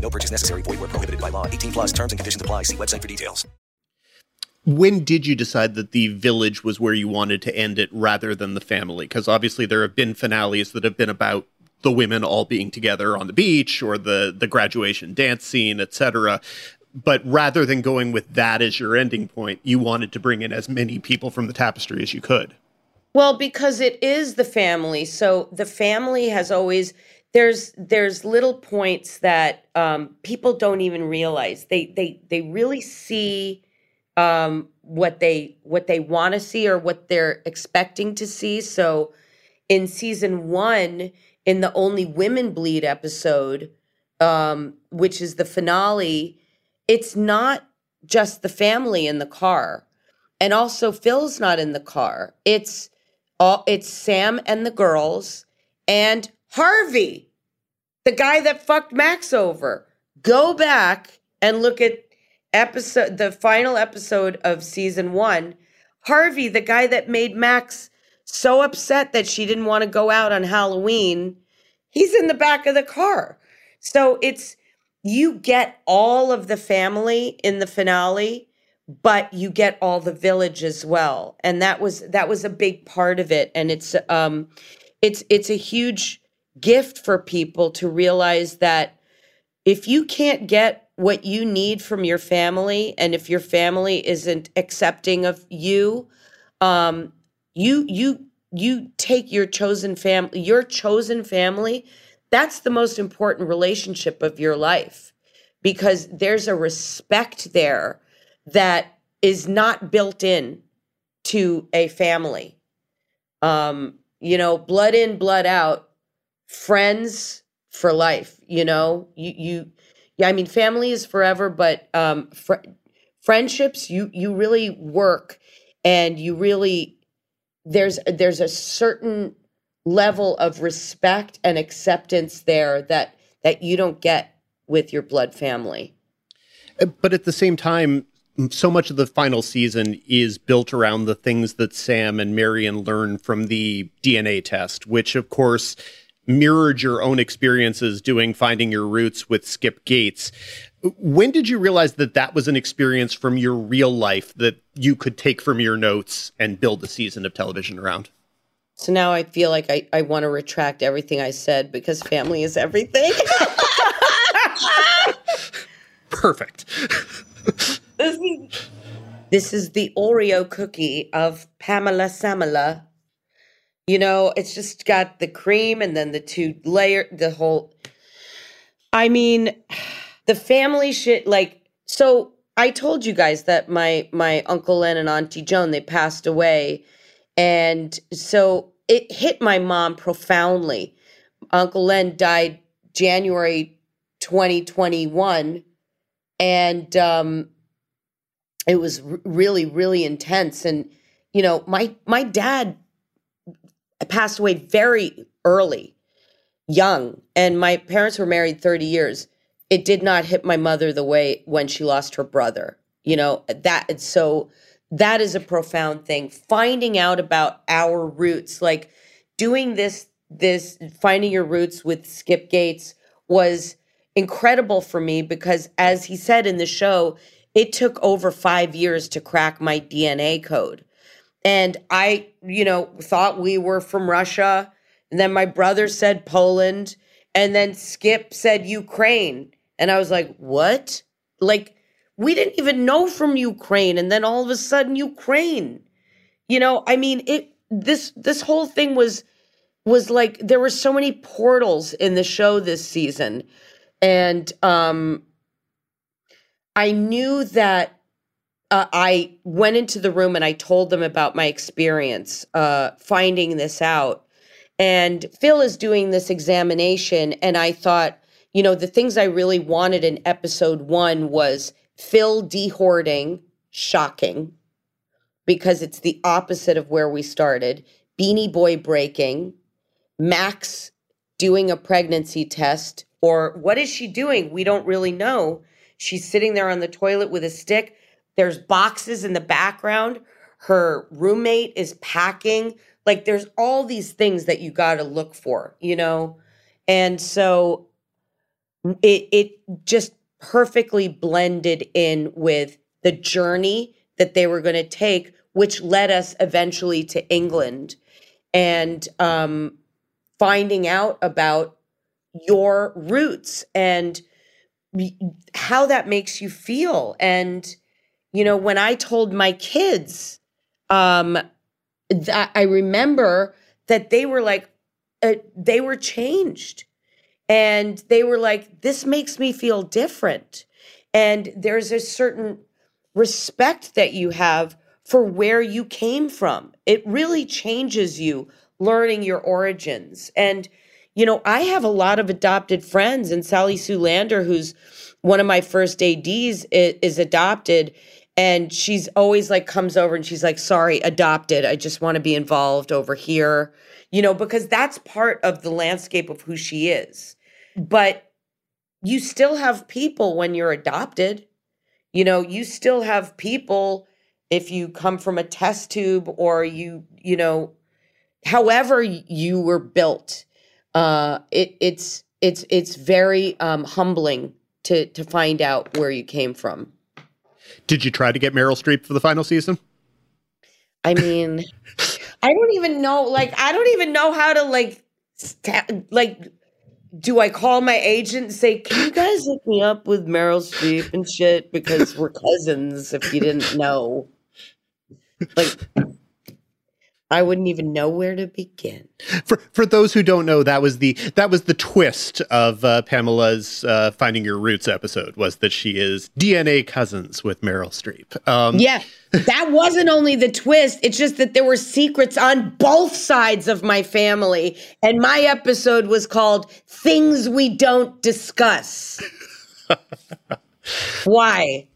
No purchase necessary. Void where prohibited by law. 18 plus terms and conditions apply. See website for details. When did you decide that the village was where you wanted to end it rather than the family? Because obviously there have been finales that have been about the women all being together on the beach or the the graduation dance scene, etc. But rather than going with that as your ending point, you wanted to bring in as many people from the tapestry as you could. Well, because it is the family. So the family has always there's there's little points that um, people don't even realize. They they they really see um, what they what they want to see or what they're expecting to see. So in season one, in the only women bleed episode, um, which is the finale, it's not just the family in the car, and also Phil's not in the car. It's all it's Sam and the girls and Harvey, the guy that fucked Max over. Go back and look at episode the final episode of season 1. Harvey, the guy that made Max so upset that she didn't want to go out on Halloween, he's in the back of the car. So it's you get all of the family in the finale, but you get all the village as well. And that was that was a big part of it and it's um it's it's a huge gift for people to realize that if you can't get what you need from your family and if your family isn't accepting of you um you you you take your chosen family your chosen family that's the most important relationship of your life because there's a respect there that is not built in to a family. Um you know blood in blood out friends for life you know you you yeah i mean family is forever but um fr- friendships you you really work and you really there's there's a certain level of respect and acceptance there that that you don't get with your blood family. Uh, But at the same time, so much of the final season is built around the things that Sam and Marion learn from the DNA test, which of course mirrored your own experiences doing finding your roots with Skip Gates. When did you realize that that was an experience from your real life that you could take from your notes and build a season of television around? So now I feel like I, I want to retract everything I said because family is everything. Perfect. this, is, this is the Oreo cookie of Pamela Samela. You know, it's just got the cream and then the two layer, the whole. I mean, the family shit. Like, so I told you guys that my my uncle Len and auntie Joan they passed away, and so it hit my mom profoundly. Uncle Len died January 2021 and um it was really really intense and you know my my dad passed away very early young and my parents were married 30 years. It did not hit my mother the way when she lost her brother you know? That so that is a profound thing. Finding out about our roots like doing this this finding your roots with skip gates was incredible for me because as he said in the show it took over 5 years to crack my DNA code and I you know thought we were from Russia. And then my brother said Poland. And then Skip said Ukraine. And I was like what? Like we didn't even know from Ukraine. And then all of a sudden Ukraine. You know I mean it this this whole thing was was like there were so many portals in the show this season. And um i knew that uh, i went into the room and i told them about my experience uh finding this out and phil is doing this examination and i thought you know the things i really wanted in episode one was phil dehoarding shocking because it's the opposite of where we started beanie boy breaking Max doing a pregnancy test, or what is she doing? We don't really know. She's sitting there on the toilet with a stick. There's boxes in the background. Her roommate is packing. Like there's all these things that you got to look for, you know? And so it it just perfectly blended in with the journey that they were going to take which led us eventually to England and um finding out about your roots and how that makes you feel and you know when i told my kids um that i remember that they were like uh, they were changed and they were like this makes me feel different and there's a certain respect that you have for where you came from it really changes you learning your origins. And, you know, I have a lot of adopted friends, and Sally Sue Lander, who's one of my first ADs, is adopted. And she's always like comes over and she's like, sorry, adopted. I just want to be involved over here, you know, because that's part of the landscape of who she is. But you still have people when you're adopted. You know, you still have people if you come from a test tube or you, you know, however you were built uh it it's it's it's very um humbling to to find out where you came from Did you try to get Meryl Streep for the final season? i mean i don't even know like i don't even know how to like sta- like do i call my agent and say can you guys hook me up with meryl streep and shit because we're cousins if you didn't know like i wouldn't even know where to begin For for those who don't know, that was the that was the twist of uh, Pamela's uh, Finding Your Roots episode was that she is DNA cousins with Meryl Streep. Um, Yeah, that wasn't only the twist. It's just that there were secrets on both sides of my family. And my episode was called Things We Don't Discuss. Why?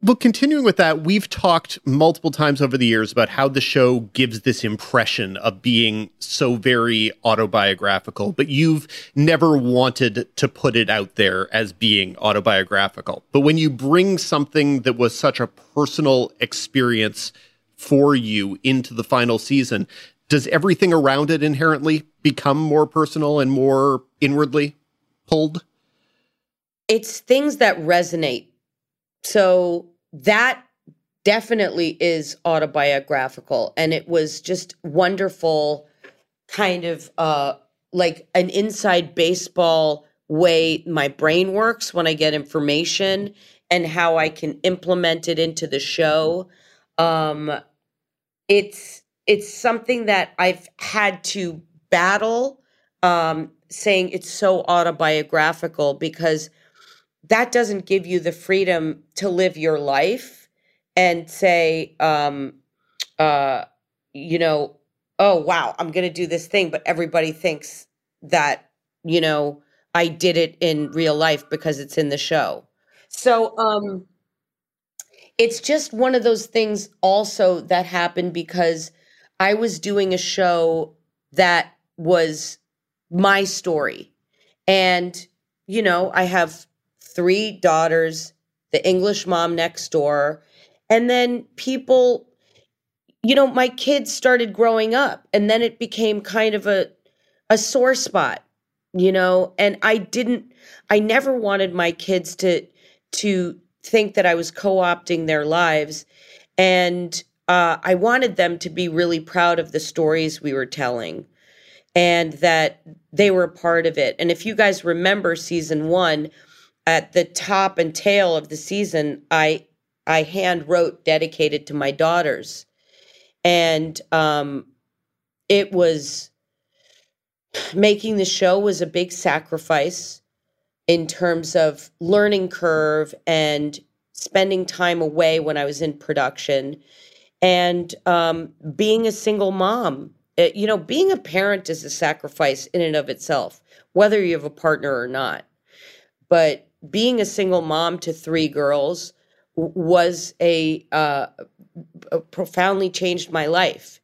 Well, continuing with that, we've talked multiple times over the years about how the show gives this impression of being so very autobiographical, but you've never wanted to put it out there as being autobiographical. But when you bring something that was such a personal experience for you into the final season, does everything around it inherently become more personal and more inwardly pulled? It's things that resonate so that definitely is autobiographical and it was just wonderful kind of uh like an inside baseball way my brain works when I get information and how I can implement it into the show. Um it's it's something that I've had to battle um saying it's so autobiographical because that doesn't give you the freedom to live your life and say um uh you know oh wow i'm going to do this thing but everybody thinks that you know i did it in real life because it's in the show. So um it's just one of those things also that happened because i was doing a show that was my story. And you know i have three daughters, the English mom next door. And then people, you know, my kids started growing up and then it became kind of a, a sore spot, you know, and I didn't, I never wanted my kids to, to think that I was co-opting their lives. And uh, I wanted them to be really proud of the stories we were telling and that they were a part of it. And if you guys remember season one, at the top and tail of the season, I I hand wrote dedicated to my daughters, and um, it was making the show was a big sacrifice in terms of learning curve and spending time away when I was in production and um, being a single mom. It, you know, being a parent is a sacrifice in and of itself, whether you have a partner or not. But being a single mom to three girls was a uh, profoundly changed my life.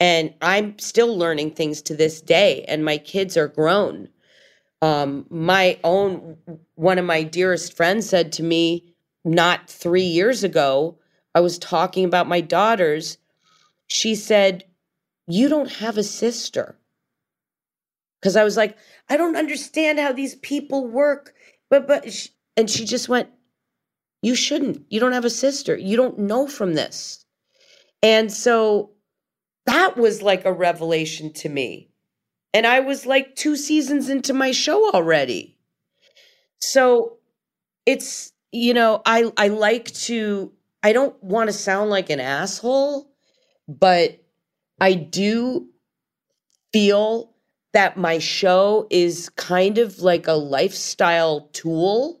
And i'm still learning things to this day and my kids are grown. Um, my own one of my dearest friends said to me not three years ago i was talking about my daughters she said you don't have a sister. Because i was like i don't understand how these people work but but she, and she just went you shouldn't. You don't have a sister. You don't know from this. And so that was like a revelation to me. And i was like two seasons into my show already. So it's you know i i like to i don't want to sound like an asshole but i do feel that my show is kind of like a lifestyle tool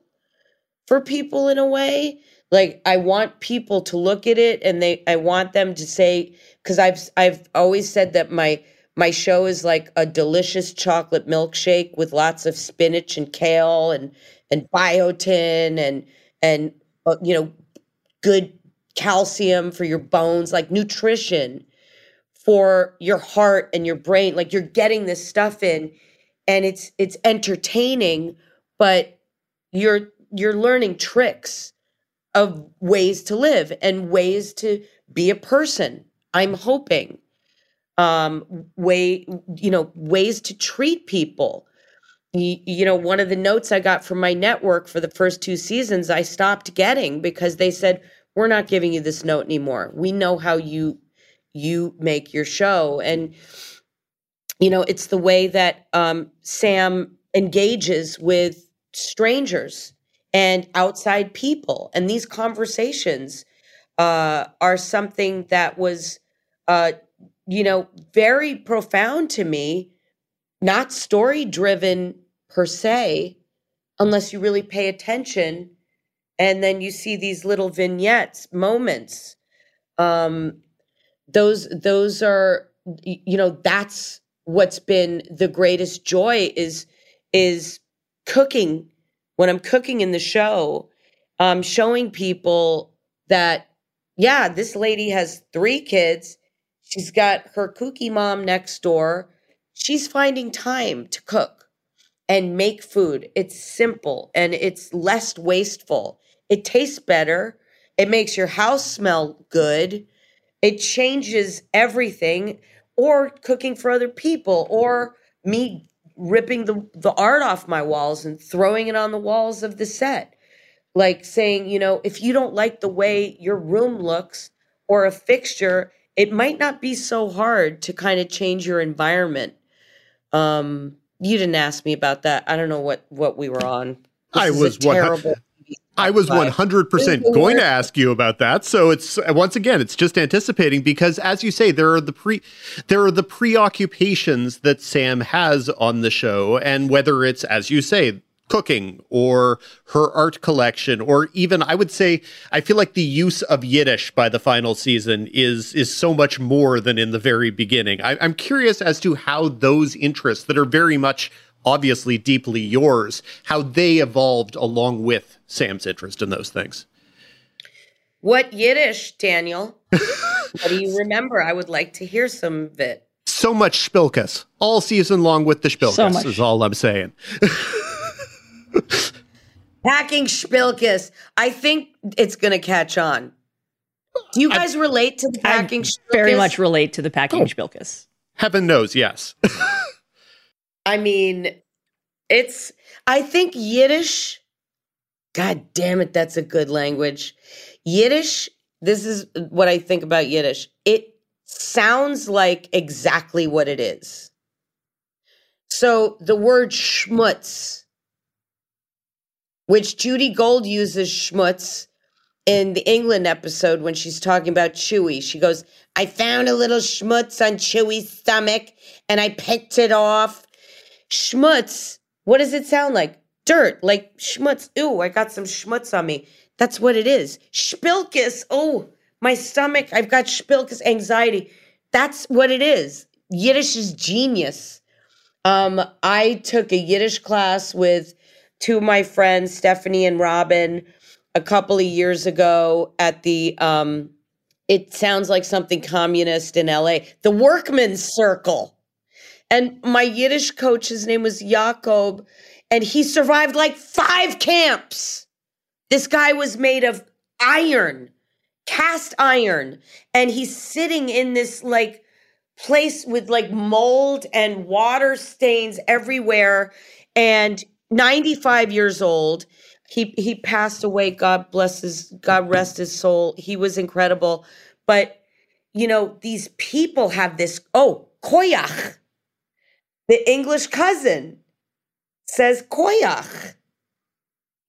for people in a way. Like I want people to look at it and they I want them to say cuz I've I've always said that my my show is like a delicious chocolate milkshake with lots of spinach and kale and and biotin and and uh, you know good calcium for your bones like nutrition for your heart and your brain like you're getting this stuff in and it's it's entertaining but you're you're learning tricks of ways to live and ways to be a person i'm hoping. Um way you know ways to treat people. You, you know one of the notes i got from my network for the first two seasons i stopped getting because they said we're not giving you this note anymore. We know how you you make your show. And you know it's the way that um, sam engages with strangers and outside people. And these conversations uh, are something that was uh, you know very profound to me not story driven per se unless you really pay attention and then you see these little vignettes moments um, those those are you know that's what's been the greatest joy is is cooking when i'm cooking in the show um showing people that, yeah, this lady has three kids. She's got her kooky mom next door. She's finding time to cook and make food. It's simple and it's less wasteful. It tastes better. It makes your house smell good. It changes everything. Or cooking for other people, or me ripping the, the art off my walls and throwing it on the walls of the set. Like saying, you know, if you don't like the way your room looks or a fixture, it might not be so hard to kind of change your environment. Um, you didn't ask me about that. I don't know what what we were on. This I was one- terrible. I was 100% going to ask you about that. So it's once again, it's just anticipating because as you say, there are the pre there are the preoccupations that Sam has on the show and whether it's as you say, cooking or her art collection or even I would say I feel like the use of Yiddish by the final season is is so much more than in the very beginning. I, I'm curious as to how those interests that are very much obviously deeply yours, how they evolved along with Sam's interest in those things. What Yiddish, Daniel? what do you remember? I would like to hear some of it. So much Spilkus all season long with the Spilkus So is all I'm saying. Packing Spilkus. I think it's going to catch on. Do you guys relate to the I packing very much relate to the packing Oh. Spilkus. Heaven knows, yes. I mean, it's, I think Yiddish, God damn it, that's a good language. Yiddish, this is what I think about Yiddish. It sounds like exactly what it is. So the word schmutz, which Judy Gold uses schmutz in the England episode when she's talking about Chewy. She goes, I found a little schmutz on Chewy's stomach and I picked it off. Schmutz, what does it sound like? Dirt, like schmutz. Ooh, I got some schmutz on me. That's what it is. Spilkus, oh, my stomach, I've got spilkus anxiety. That's what it is. Yiddish is genius. Um, I took a Yiddish class with two of my friends, Stephanie and Robin, a couple of years ago at the um it sounds like something communist in LA, the Workmen's Circle. And my Yiddish coach, his name was Jakob, and he survived like five camps. This guy was made of iron, cast iron, and he's sitting in this like place with like mold and water stains everywhere. And 95 years old he he passed away. God bless his god rest his soul. He was incredible. But you know these people have this oh koyach the english cousin says koyach.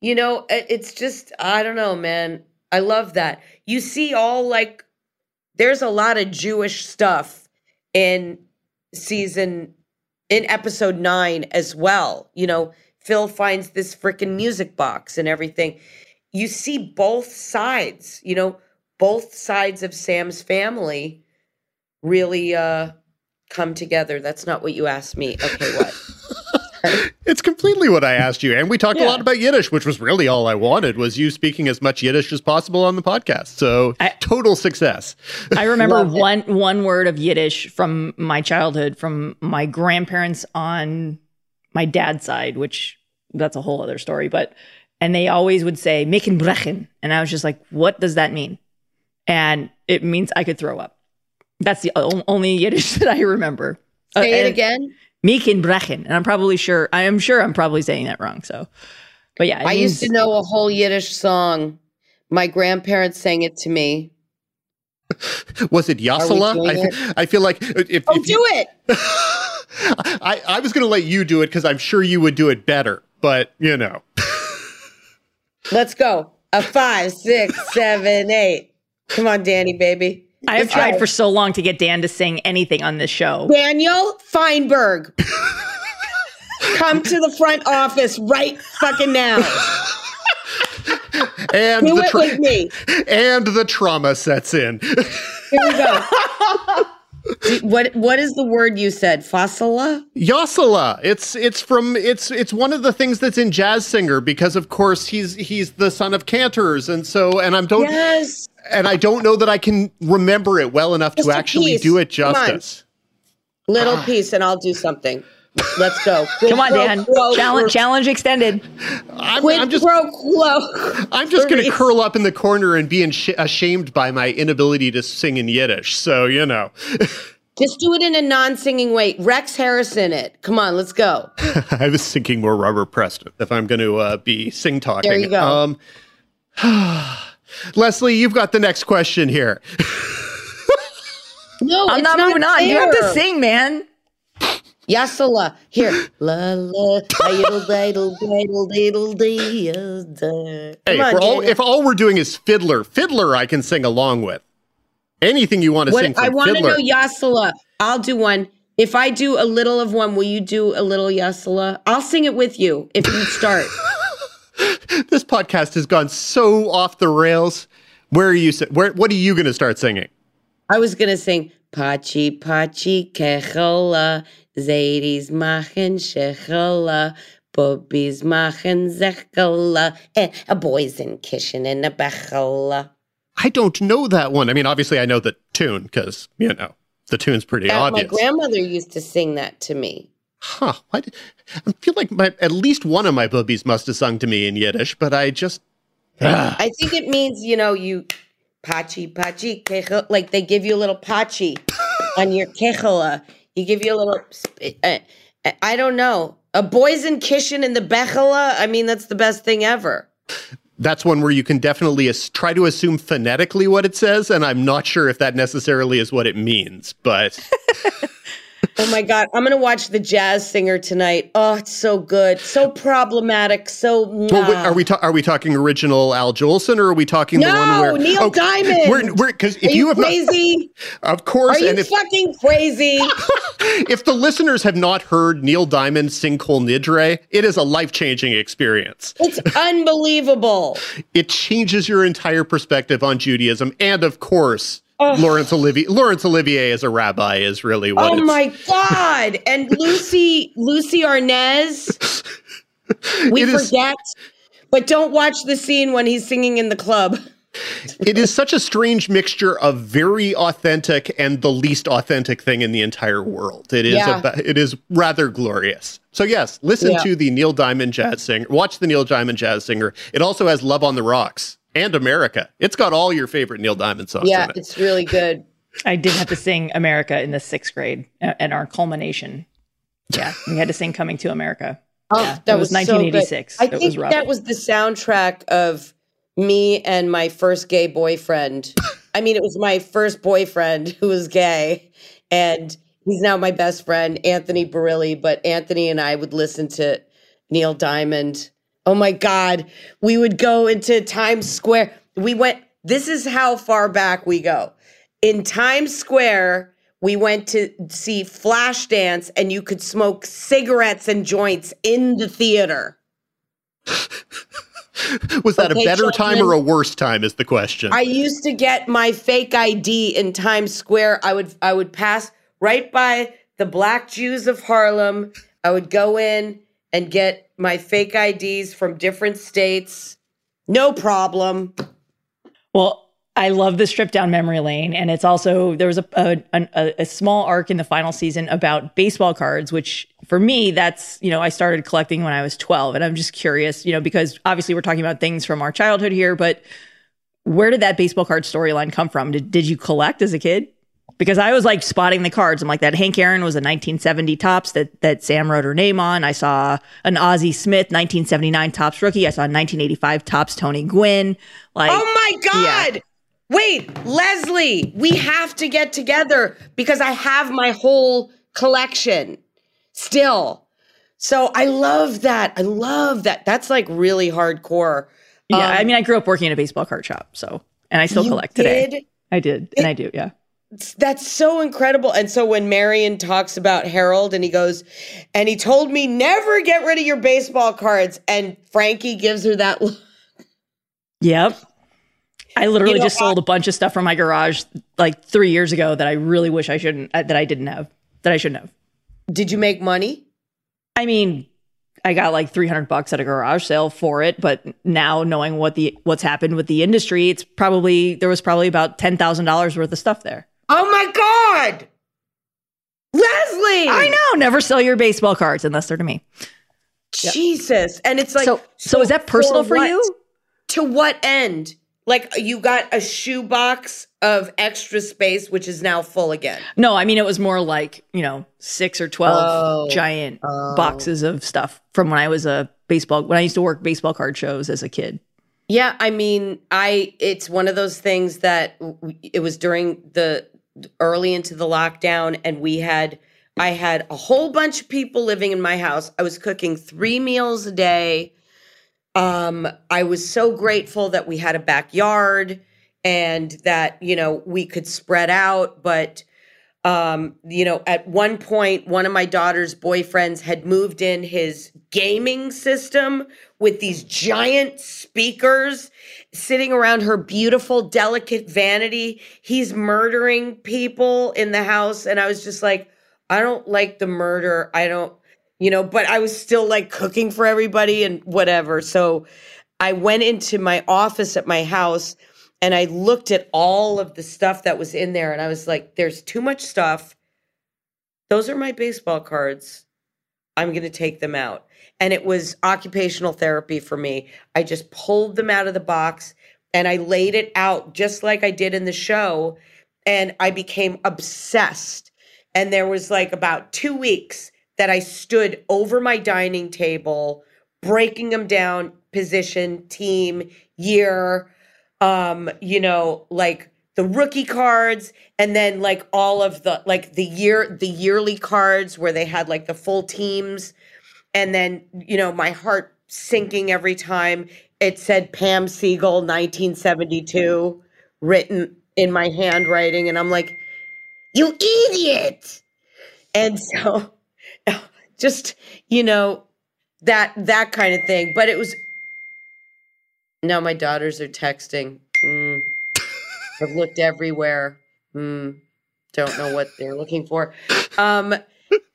You know it's just i don't know man. I love that. You see all like there's a lot of jewish stuff in season in episode 9 as well. You know phil finds this freaking music box and everything. You see both sides you know both sides of sam's family really uh come together that's not what you asked me okay what it's completely what I asked you. And we talked a lot about Yiddish, which was really all I wanted was you speaking as much Yiddish as possible on the podcast. So I- total success. I remember Love it. one one word of Yiddish from my childhood from my grandparents on my dad's side, which that's a whole other story. But and they always would say "Micken brechen," and I was just like, "What does that mean?" And it means I could throw up. That's the only Yiddish that I remember. Uh, say it and- again Micken brechen, and I'm probably sure. I am sure I'm probably saying that wrong. So, but yeah, it i used to know a whole yiddish song my grandparents sang it to me Was it Yasala? I, it? I feel like if, oh if do you, it I, I was going to let you do it because I'm sure you would do it better. But, you know, let's go a five six seven eight come on danny baby I have tried for so long to get Dan to sing anything on this show. Daniel Fienberg. Come to the front office right fucking now. and Do the it with me. and the trauma sets in. Here we go. What what is the word you said? Fossila? Yosela. It's it's from it's it's one of the things that's in Jazz Singer because of course he's he's the son of cantors and so and I'm don't Yes. And I don't know that I can remember it well enough Just to actually piece. do it justice. Little piece, and I'll do something. Let's go. Come on, Dan. quo Challenge for- challenge extended. I'm, Quid I'm just pro quo. I'm just going to curl up in the corner and be sh- ashamed by my inability to sing in Yiddish. So, you know, Just do it in a non-singing way. Rex Harrison it. Come on, let's go. I was thinking more Robert Preston if I'm going to uh, be sing talking. There you go. Um, Lesley, you've got the next question here. No, I'm it's not moving on. You have to sing, man. Yasala. Here. La la diddle diddle diddle diddle dee. Hey, if, on, all, if all we're doing is Fiddler, Fiddler I can sing along with. Anything you want to What- sing I want to know Yasala. I'll do one. If I do a little of one, will you do a little Yasala? I'll sing it with you if you start. this podcast has gone so off the rails. Where are you? Where? What are you going to start singing? I was gonna sing Pachi Pachi Kechola, Zadie's machen Shechola, Bobby's machen Zechola, and a boys in kitchen and a Bechola. I don't know that one. I mean, obviously, I know the tune because you know the tune's pretty Uh, my grandmother used to sing that to me. Huh? Why did, I feel like my at least one of my boobies must have sung to me in Yiddish, but I just Ah. I think it means, you know, you Pachi Pachi Kechola, like they give you a little Pachi on your Kechola. You give you a little, uh, I don't know. A boys in kitchen and the Bechola, I mean, that's the best thing ever. that's one where you can definitely as- try to assume phonetically what it says, and I'm not sure if that necessarily is what it means. But Oh my God, I'm gonna watch the jazz singer tonight. Oh, it's so good, so problematic, so. well, wait, are we ta- are we talking original Al Jolson, or are we talking the one No, where Neil oh, Diamond! We're we're because if Are you, have not- crazy? of course, Are you if fucking crazy? if the listeners have not heard Neil Diamond sing Kol Nidre, it is a life changing experience. it's unbelievable. It changes your entire perspective on Judaism, and of course, Laurence Olivier. Laurence Olivier as a rabbi is really what. Oh my God! And Lucie, Lucie Arnaz. We It is- forget, but don't watch the scene when he's singing in the club. it is such a strange mixture of very authentic and the least authentic thing in the entire world. It is Yeah. a, it is rather glorious. So yes, listen Yeah. to the Neil Diamond Jazz Singer. Watch the Neil Diamond Jazz Singer. It also has Love on the Rocks and America. It's got all your favorite Neil Diamond songs Yeah, in it. it's really good. I did have to sing America in the sixth grade uh, and our culmination. Yeah, we had to sing Coming to America. Oh, Yeah, that it was was, so good. 1986. I It think rough. that was the soundtrack of me and my first gay boyfriend. I mean, it was my first boyfriend who was gay, and he's now my best friend, Anthony Barilli. But Anthony and I would listen to Neil Diamond. Oh my God, we would go into Times Square. We went. This is how far back we go. In Times Square, we went to see Flashdance, and you could smoke cigarettes and joints in the theater. Was that Okay, a better time or a worse time? Is the question. I used to get my fake ID in Times Square. I would I would pass right by the Black Jews of Harlem. I would go in and get my fake IDs from different states. No problem. Well, I love this trip down memory lane, and it's also there was a a, a a small arc in the final season about baseball cards, which for me that's you know I started collecting when I was twelve, and I'm just curious, you know, because obviously we're talking about things from our childhood here, but where did that baseball card storyline come from? Did did you collect as a kid? Because I was like spotting the cards. I'm like that Hank Aaron was a 1970 Topps that that Sam wrote her name on. I saw an Ozzie Smith 1979 Topps rookie. I saw 1985 Topps Tony Gwynn. Like Oh my God. Wait, Lesley, we have to get together because I have my whole collection still. So I love that. I love that. That's like really hardcore. Yeah, Um, I mean, I grew up working in a baseball card shop, so and I still collect today. I did, and I do. Yeah, That's so incredible. And so when Marion talks about Harold and he goes, and he told me never get rid of your baseball cards, and Frankie gives her that look. yep. I literally You know, just sold a bunch of stuff from my garage like three years ago that I really wish I shouldn't, uh, that I didn't have, that I shouldn't have. Did you make money? I mean, I got like 300 bucks at a garage sale for it, but now knowing what the what's happened with the industry, it's probably there was probably about $10,000 worth of stuff there. Oh my God. Lesley. I know, never sell your baseball cards unless they're to me. Jesus. And it's like So- so is that personal for what? you? To what end? Like you got a shoebox of extra space, which is now full again. No, I mean it was more like, you know, 6 or 12 Oh. giant Oh. boxes of stuff from when I was a baseball when I used to work baseball card shows as a kid. Yeah, I mean, I it's one of those things that w- it was during the early into the lockdown and we had I had a whole bunch of people living in my house. I was cooking 3 meals a day. Um I was so grateful that we had a backyard and that, you know, we could spread out, but um you know at one point one of my daughter's boyfriends had moved in his gaming system with these giant speakers sitting around her beautiful delicate vanity he's murdering people in the house and i was just like i don't like the murder i don't you know but i was still like cooking for everybody and whatever so i went into my office at my house and I looked at all of the stuff that was in there and I was like, there's too much stuff. Those are my baseball cards. I'm going to take them out. And it was occupational therapy for me. I just pulled them out of the box and I laid it out just like I did in the show. And I became obsessed. And there was like about two weeks that I stood over my dining table, breaking them down position, team, year, um you know like the rookie cards and then like all of the like the year the yearly cards where they had like the full teams and then you know my heart sinking every time it said Pam Segall 1972 written in my handwriting and I'm like you idiot and so just you know that that kind of thing but it was no, my daughters are texting. Mm. I've looked everywhere. Mm. Don't know what they're looking for. Um,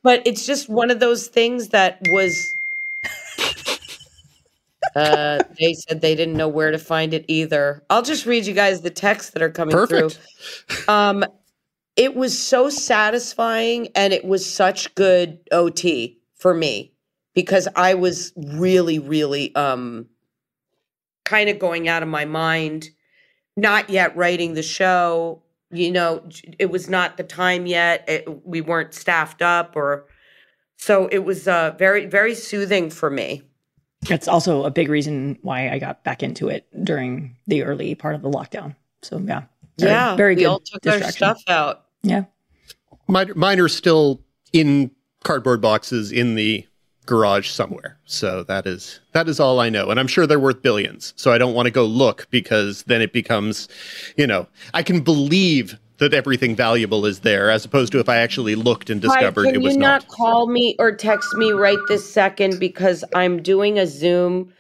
but it's just one of those things that was. Uh, they said they didn't know where to find it either. I'll just read you guys the texts that are coming Perfect. through. Um, it was so satisfying and it was such good OT for me because I was really, really um kind of going out of my mind, not yet writing the show. You know, it was not the time yet. It, we weren't staffed up, or so it was uh, very, very soothing for me. that's also a big reason why I got back into it during the early part of the lockdown. So yeah, very, yeah, very we good. all took our stuff out. Yeah, Mine, mine are still in cardboard boxes in the garage somewhere. So that is that is all I know, and I'm sure they're worth billions. So I don't want to go look because then it becomes, you know, I can believe that everything valuable is there, as opposed to if I actually looked and discovered can it was not. Can you not. not call me or text me right this second because I'm doing a Zoom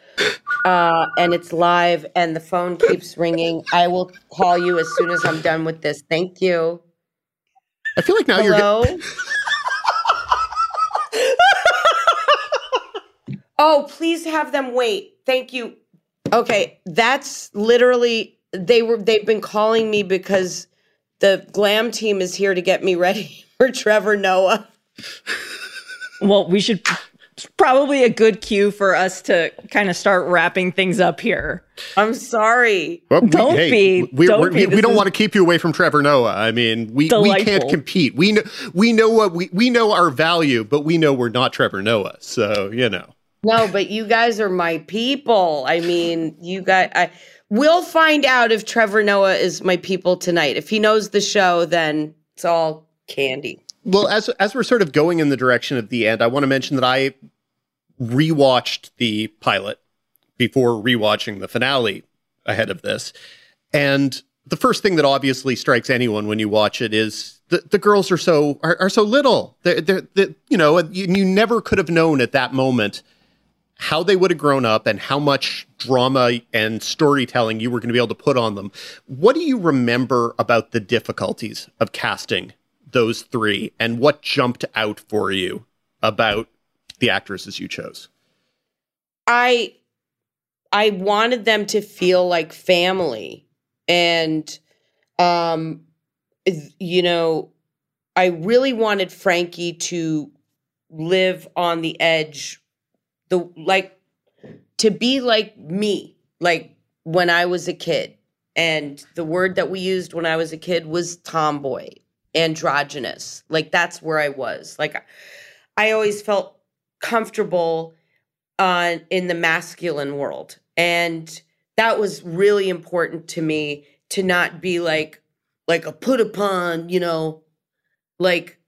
uh, and it's live and the phone keeps ringing. I will call you as soon as I'm done with this. Thank you. I feel like now you're. oh, please have them wait. Thank you. Okay, that's literally they were they've been calling me because the glam team is here to get me ready for Trevor Noah. well, we should it's probably a good cue for us to kind of start wrapping things up here. I'm sorry. Well, we- Don't hey, be. We, Don't we're- be. we, we don't want to keep you away from Trevor Noah. I mean, we, we can't compete. We know we know what we we know our value, but we know we're not Trevor Noah. So you know. No, but you guys are my people. I mean, you guys. I we'll find out if Trevor Noah is my people tonight. If he knows the show, then it's all candy. Well, as as we're sort of going in the direction of the end, I want to mention that I rewatched the pilot before rewatching the finale ahead of this. And the first thing that obviously strikes anyone when you watch it is the, the girls are so are, are so little. They're, they're, they you know, you never could have known at that moment how they would have grown up and how much drama and storytelling you were going to be able to put on them. What do you remember about the difficulties of casting those three and what jumped out for you about the actresses you chose? I I wanted them to feel like family and um you know I really wanted Frankie to live on the edge the like to be like me like when I was a kid. And the word that we used when I was a kid was tomboy androgynous. Like that's where I was. Like I always felt comfortable uh, in the masculine world. And that was really important to me to not be like like a put upon you know? Like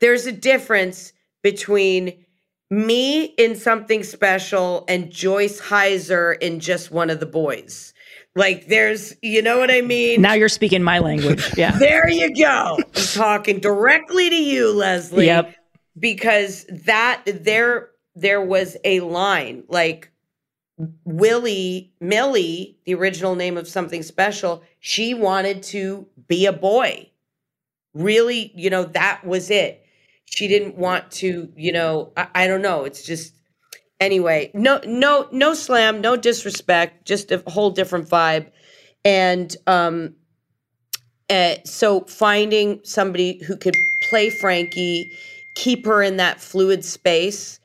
there's a difference between me in something special and Joyce Hyser in just one of the boys. Like there's, you know what I mean? Now you're speaking my language. Yeah. there you go. I'm talking directly to you, Lesley. Yep. Because that there there was a line like Willie Millie, the original name of something special, she wanted to be a boy. Really, you know, that was it she didn't want to, you know, I, I don't know. It's just anyway, no, no, no slam, no disrespect, just a whole different vibe. And um, uh, so finding somebody who could play Frankie, keep her in that fluid space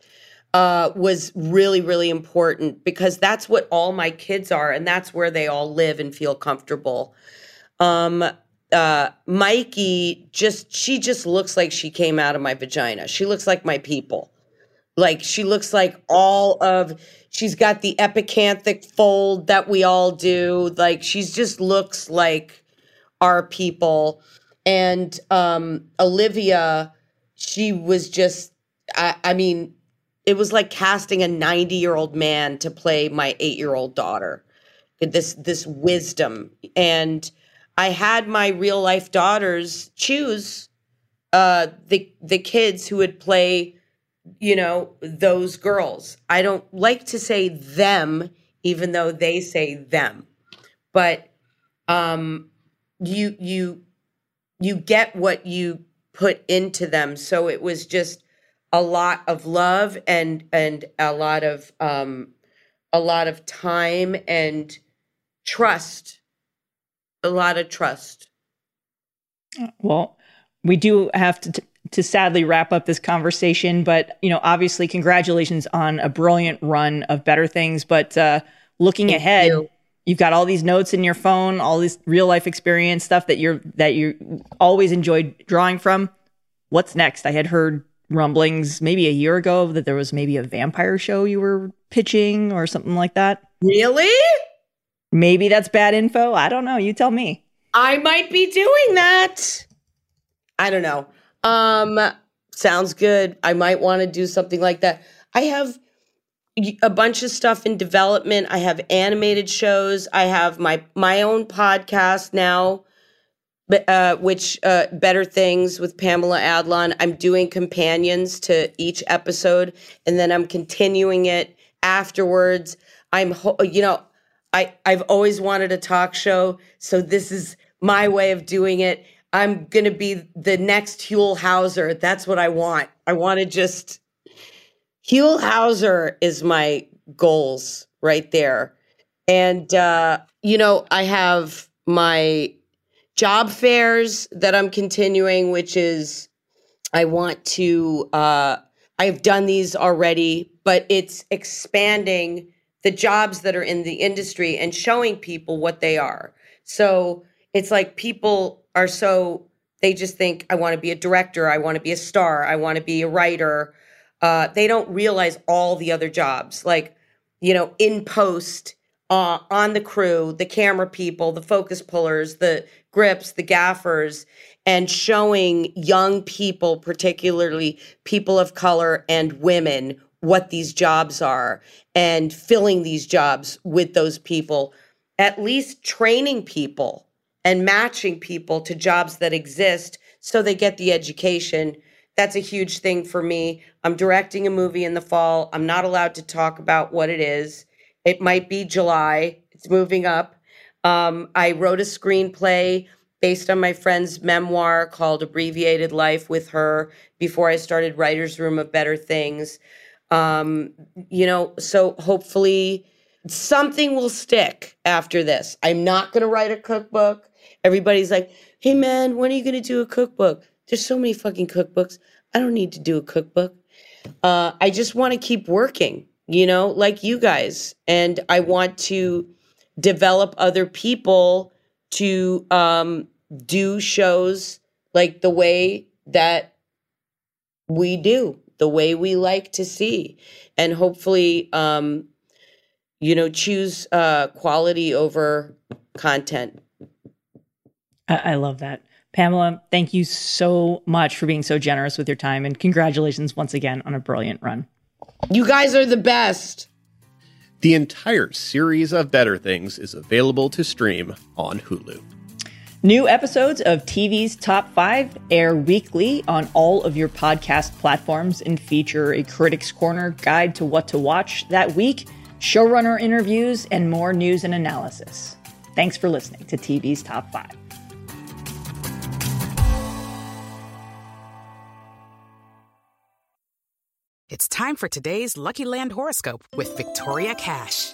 uh, was really, really important because that's what all my kids are, and that's where they all live and feel comfortable. Um, uh, Mikey just she just looks like she came out of my vagina. She looks like my people. Like she looks like all of she's got the epicanthic fold that we all do. Like she's just looks like our people. And um Olivia, she was just I, I mean, it was like casting a 90 year old man to play my eight year old daughter. This this wisdom and I had my real life daughters choose uh, the the kids who would play, you know, those girls. I don't like to say them, even though they say them, but um, you you you get what you put into them. So it was just a lot of love and and a lot of um, a lot of time and trust a lot of trust. Well, we do have to to sadly wrap up this conversation, but you know, obviously, congratulations on a brilliant run of better things. But uh, looking Thank ahead, you. you've got all these notes in your phone, all this real life experience stuff that you're that you always enjoyed drawing from. What's next? I had heard rumblings maybe a year ago that there was maybe a vampire show you were pitching or something like that. Really? Maybe that's bad info. I don't know. You tell me. I might be doing that. I don't know. Um sounds good. I might want to do something like that. I have a bunch of stuff in development. I have animated shows. I have my my own podcast now, uh, which uh, Better Things with Pamela Adlon. I'm doing companions to each episode, and then I'm continuing it afterwards. I'm, you know, I, I've always wanted a talk show, so this is my way of doing it. I'm going to be the next Huell Howser. That's what I want. I want to just. Huell Howser is my goals right there. And, uh, you know, I have my job fairs that I'm continuing, which is I want to, uh, I've done these already, but it's expanding the jobs that are in the industry and showing people what they are. So it's like people are so they just think I want to be a director, I want to be a star, I want to be a writer. Uh, they don't realize all the other jobs, like you know, in post, uh, on the crew, the camera people, the focus pullers, the grips, the gaffers, and showing young people, particularly people of color and women, what these jobs are and filling these jobs with those people, at least training people and matching people to jobs that exist so they get the education that's a huge thing for me. I'm directing a movie in the fall. I'm not allowed to talk about what it is. It might be July. It's moving up. Um, I wrote a screenplay based on my friend's memoir called Abbreviated Life with her before I started Writer's Room of Better Things. Um, you know, so hopefully something will stick after this. I'm not going to write a cookbook. Everybody's like, hey man, when are you going to do a cookbook? There's so many fucking cookbooks. I don't need to do a cookbook. Uh, I just want to keep working, you know, like you guys. And I want to develop other people to um, do shows like the way that we do, the way we like to see. And hopefully, um, you know, choose uh, quality over content. I, I love that. Pamela, thank you so much for being so generous with your time and congratulations once again on a brilliant run. You guys are the best. The entire series of Better Things is available to stream on Hulu. New episodes of TV's Top 5 air weekly on all of your podcast platforms and feature a Critics Corner guide to what to watch that week, showrunner interviews, and more news and analysis. Thanks for listening to TV's Top 5. It's time for today's Lucky Land horoscope with Victoria Cash.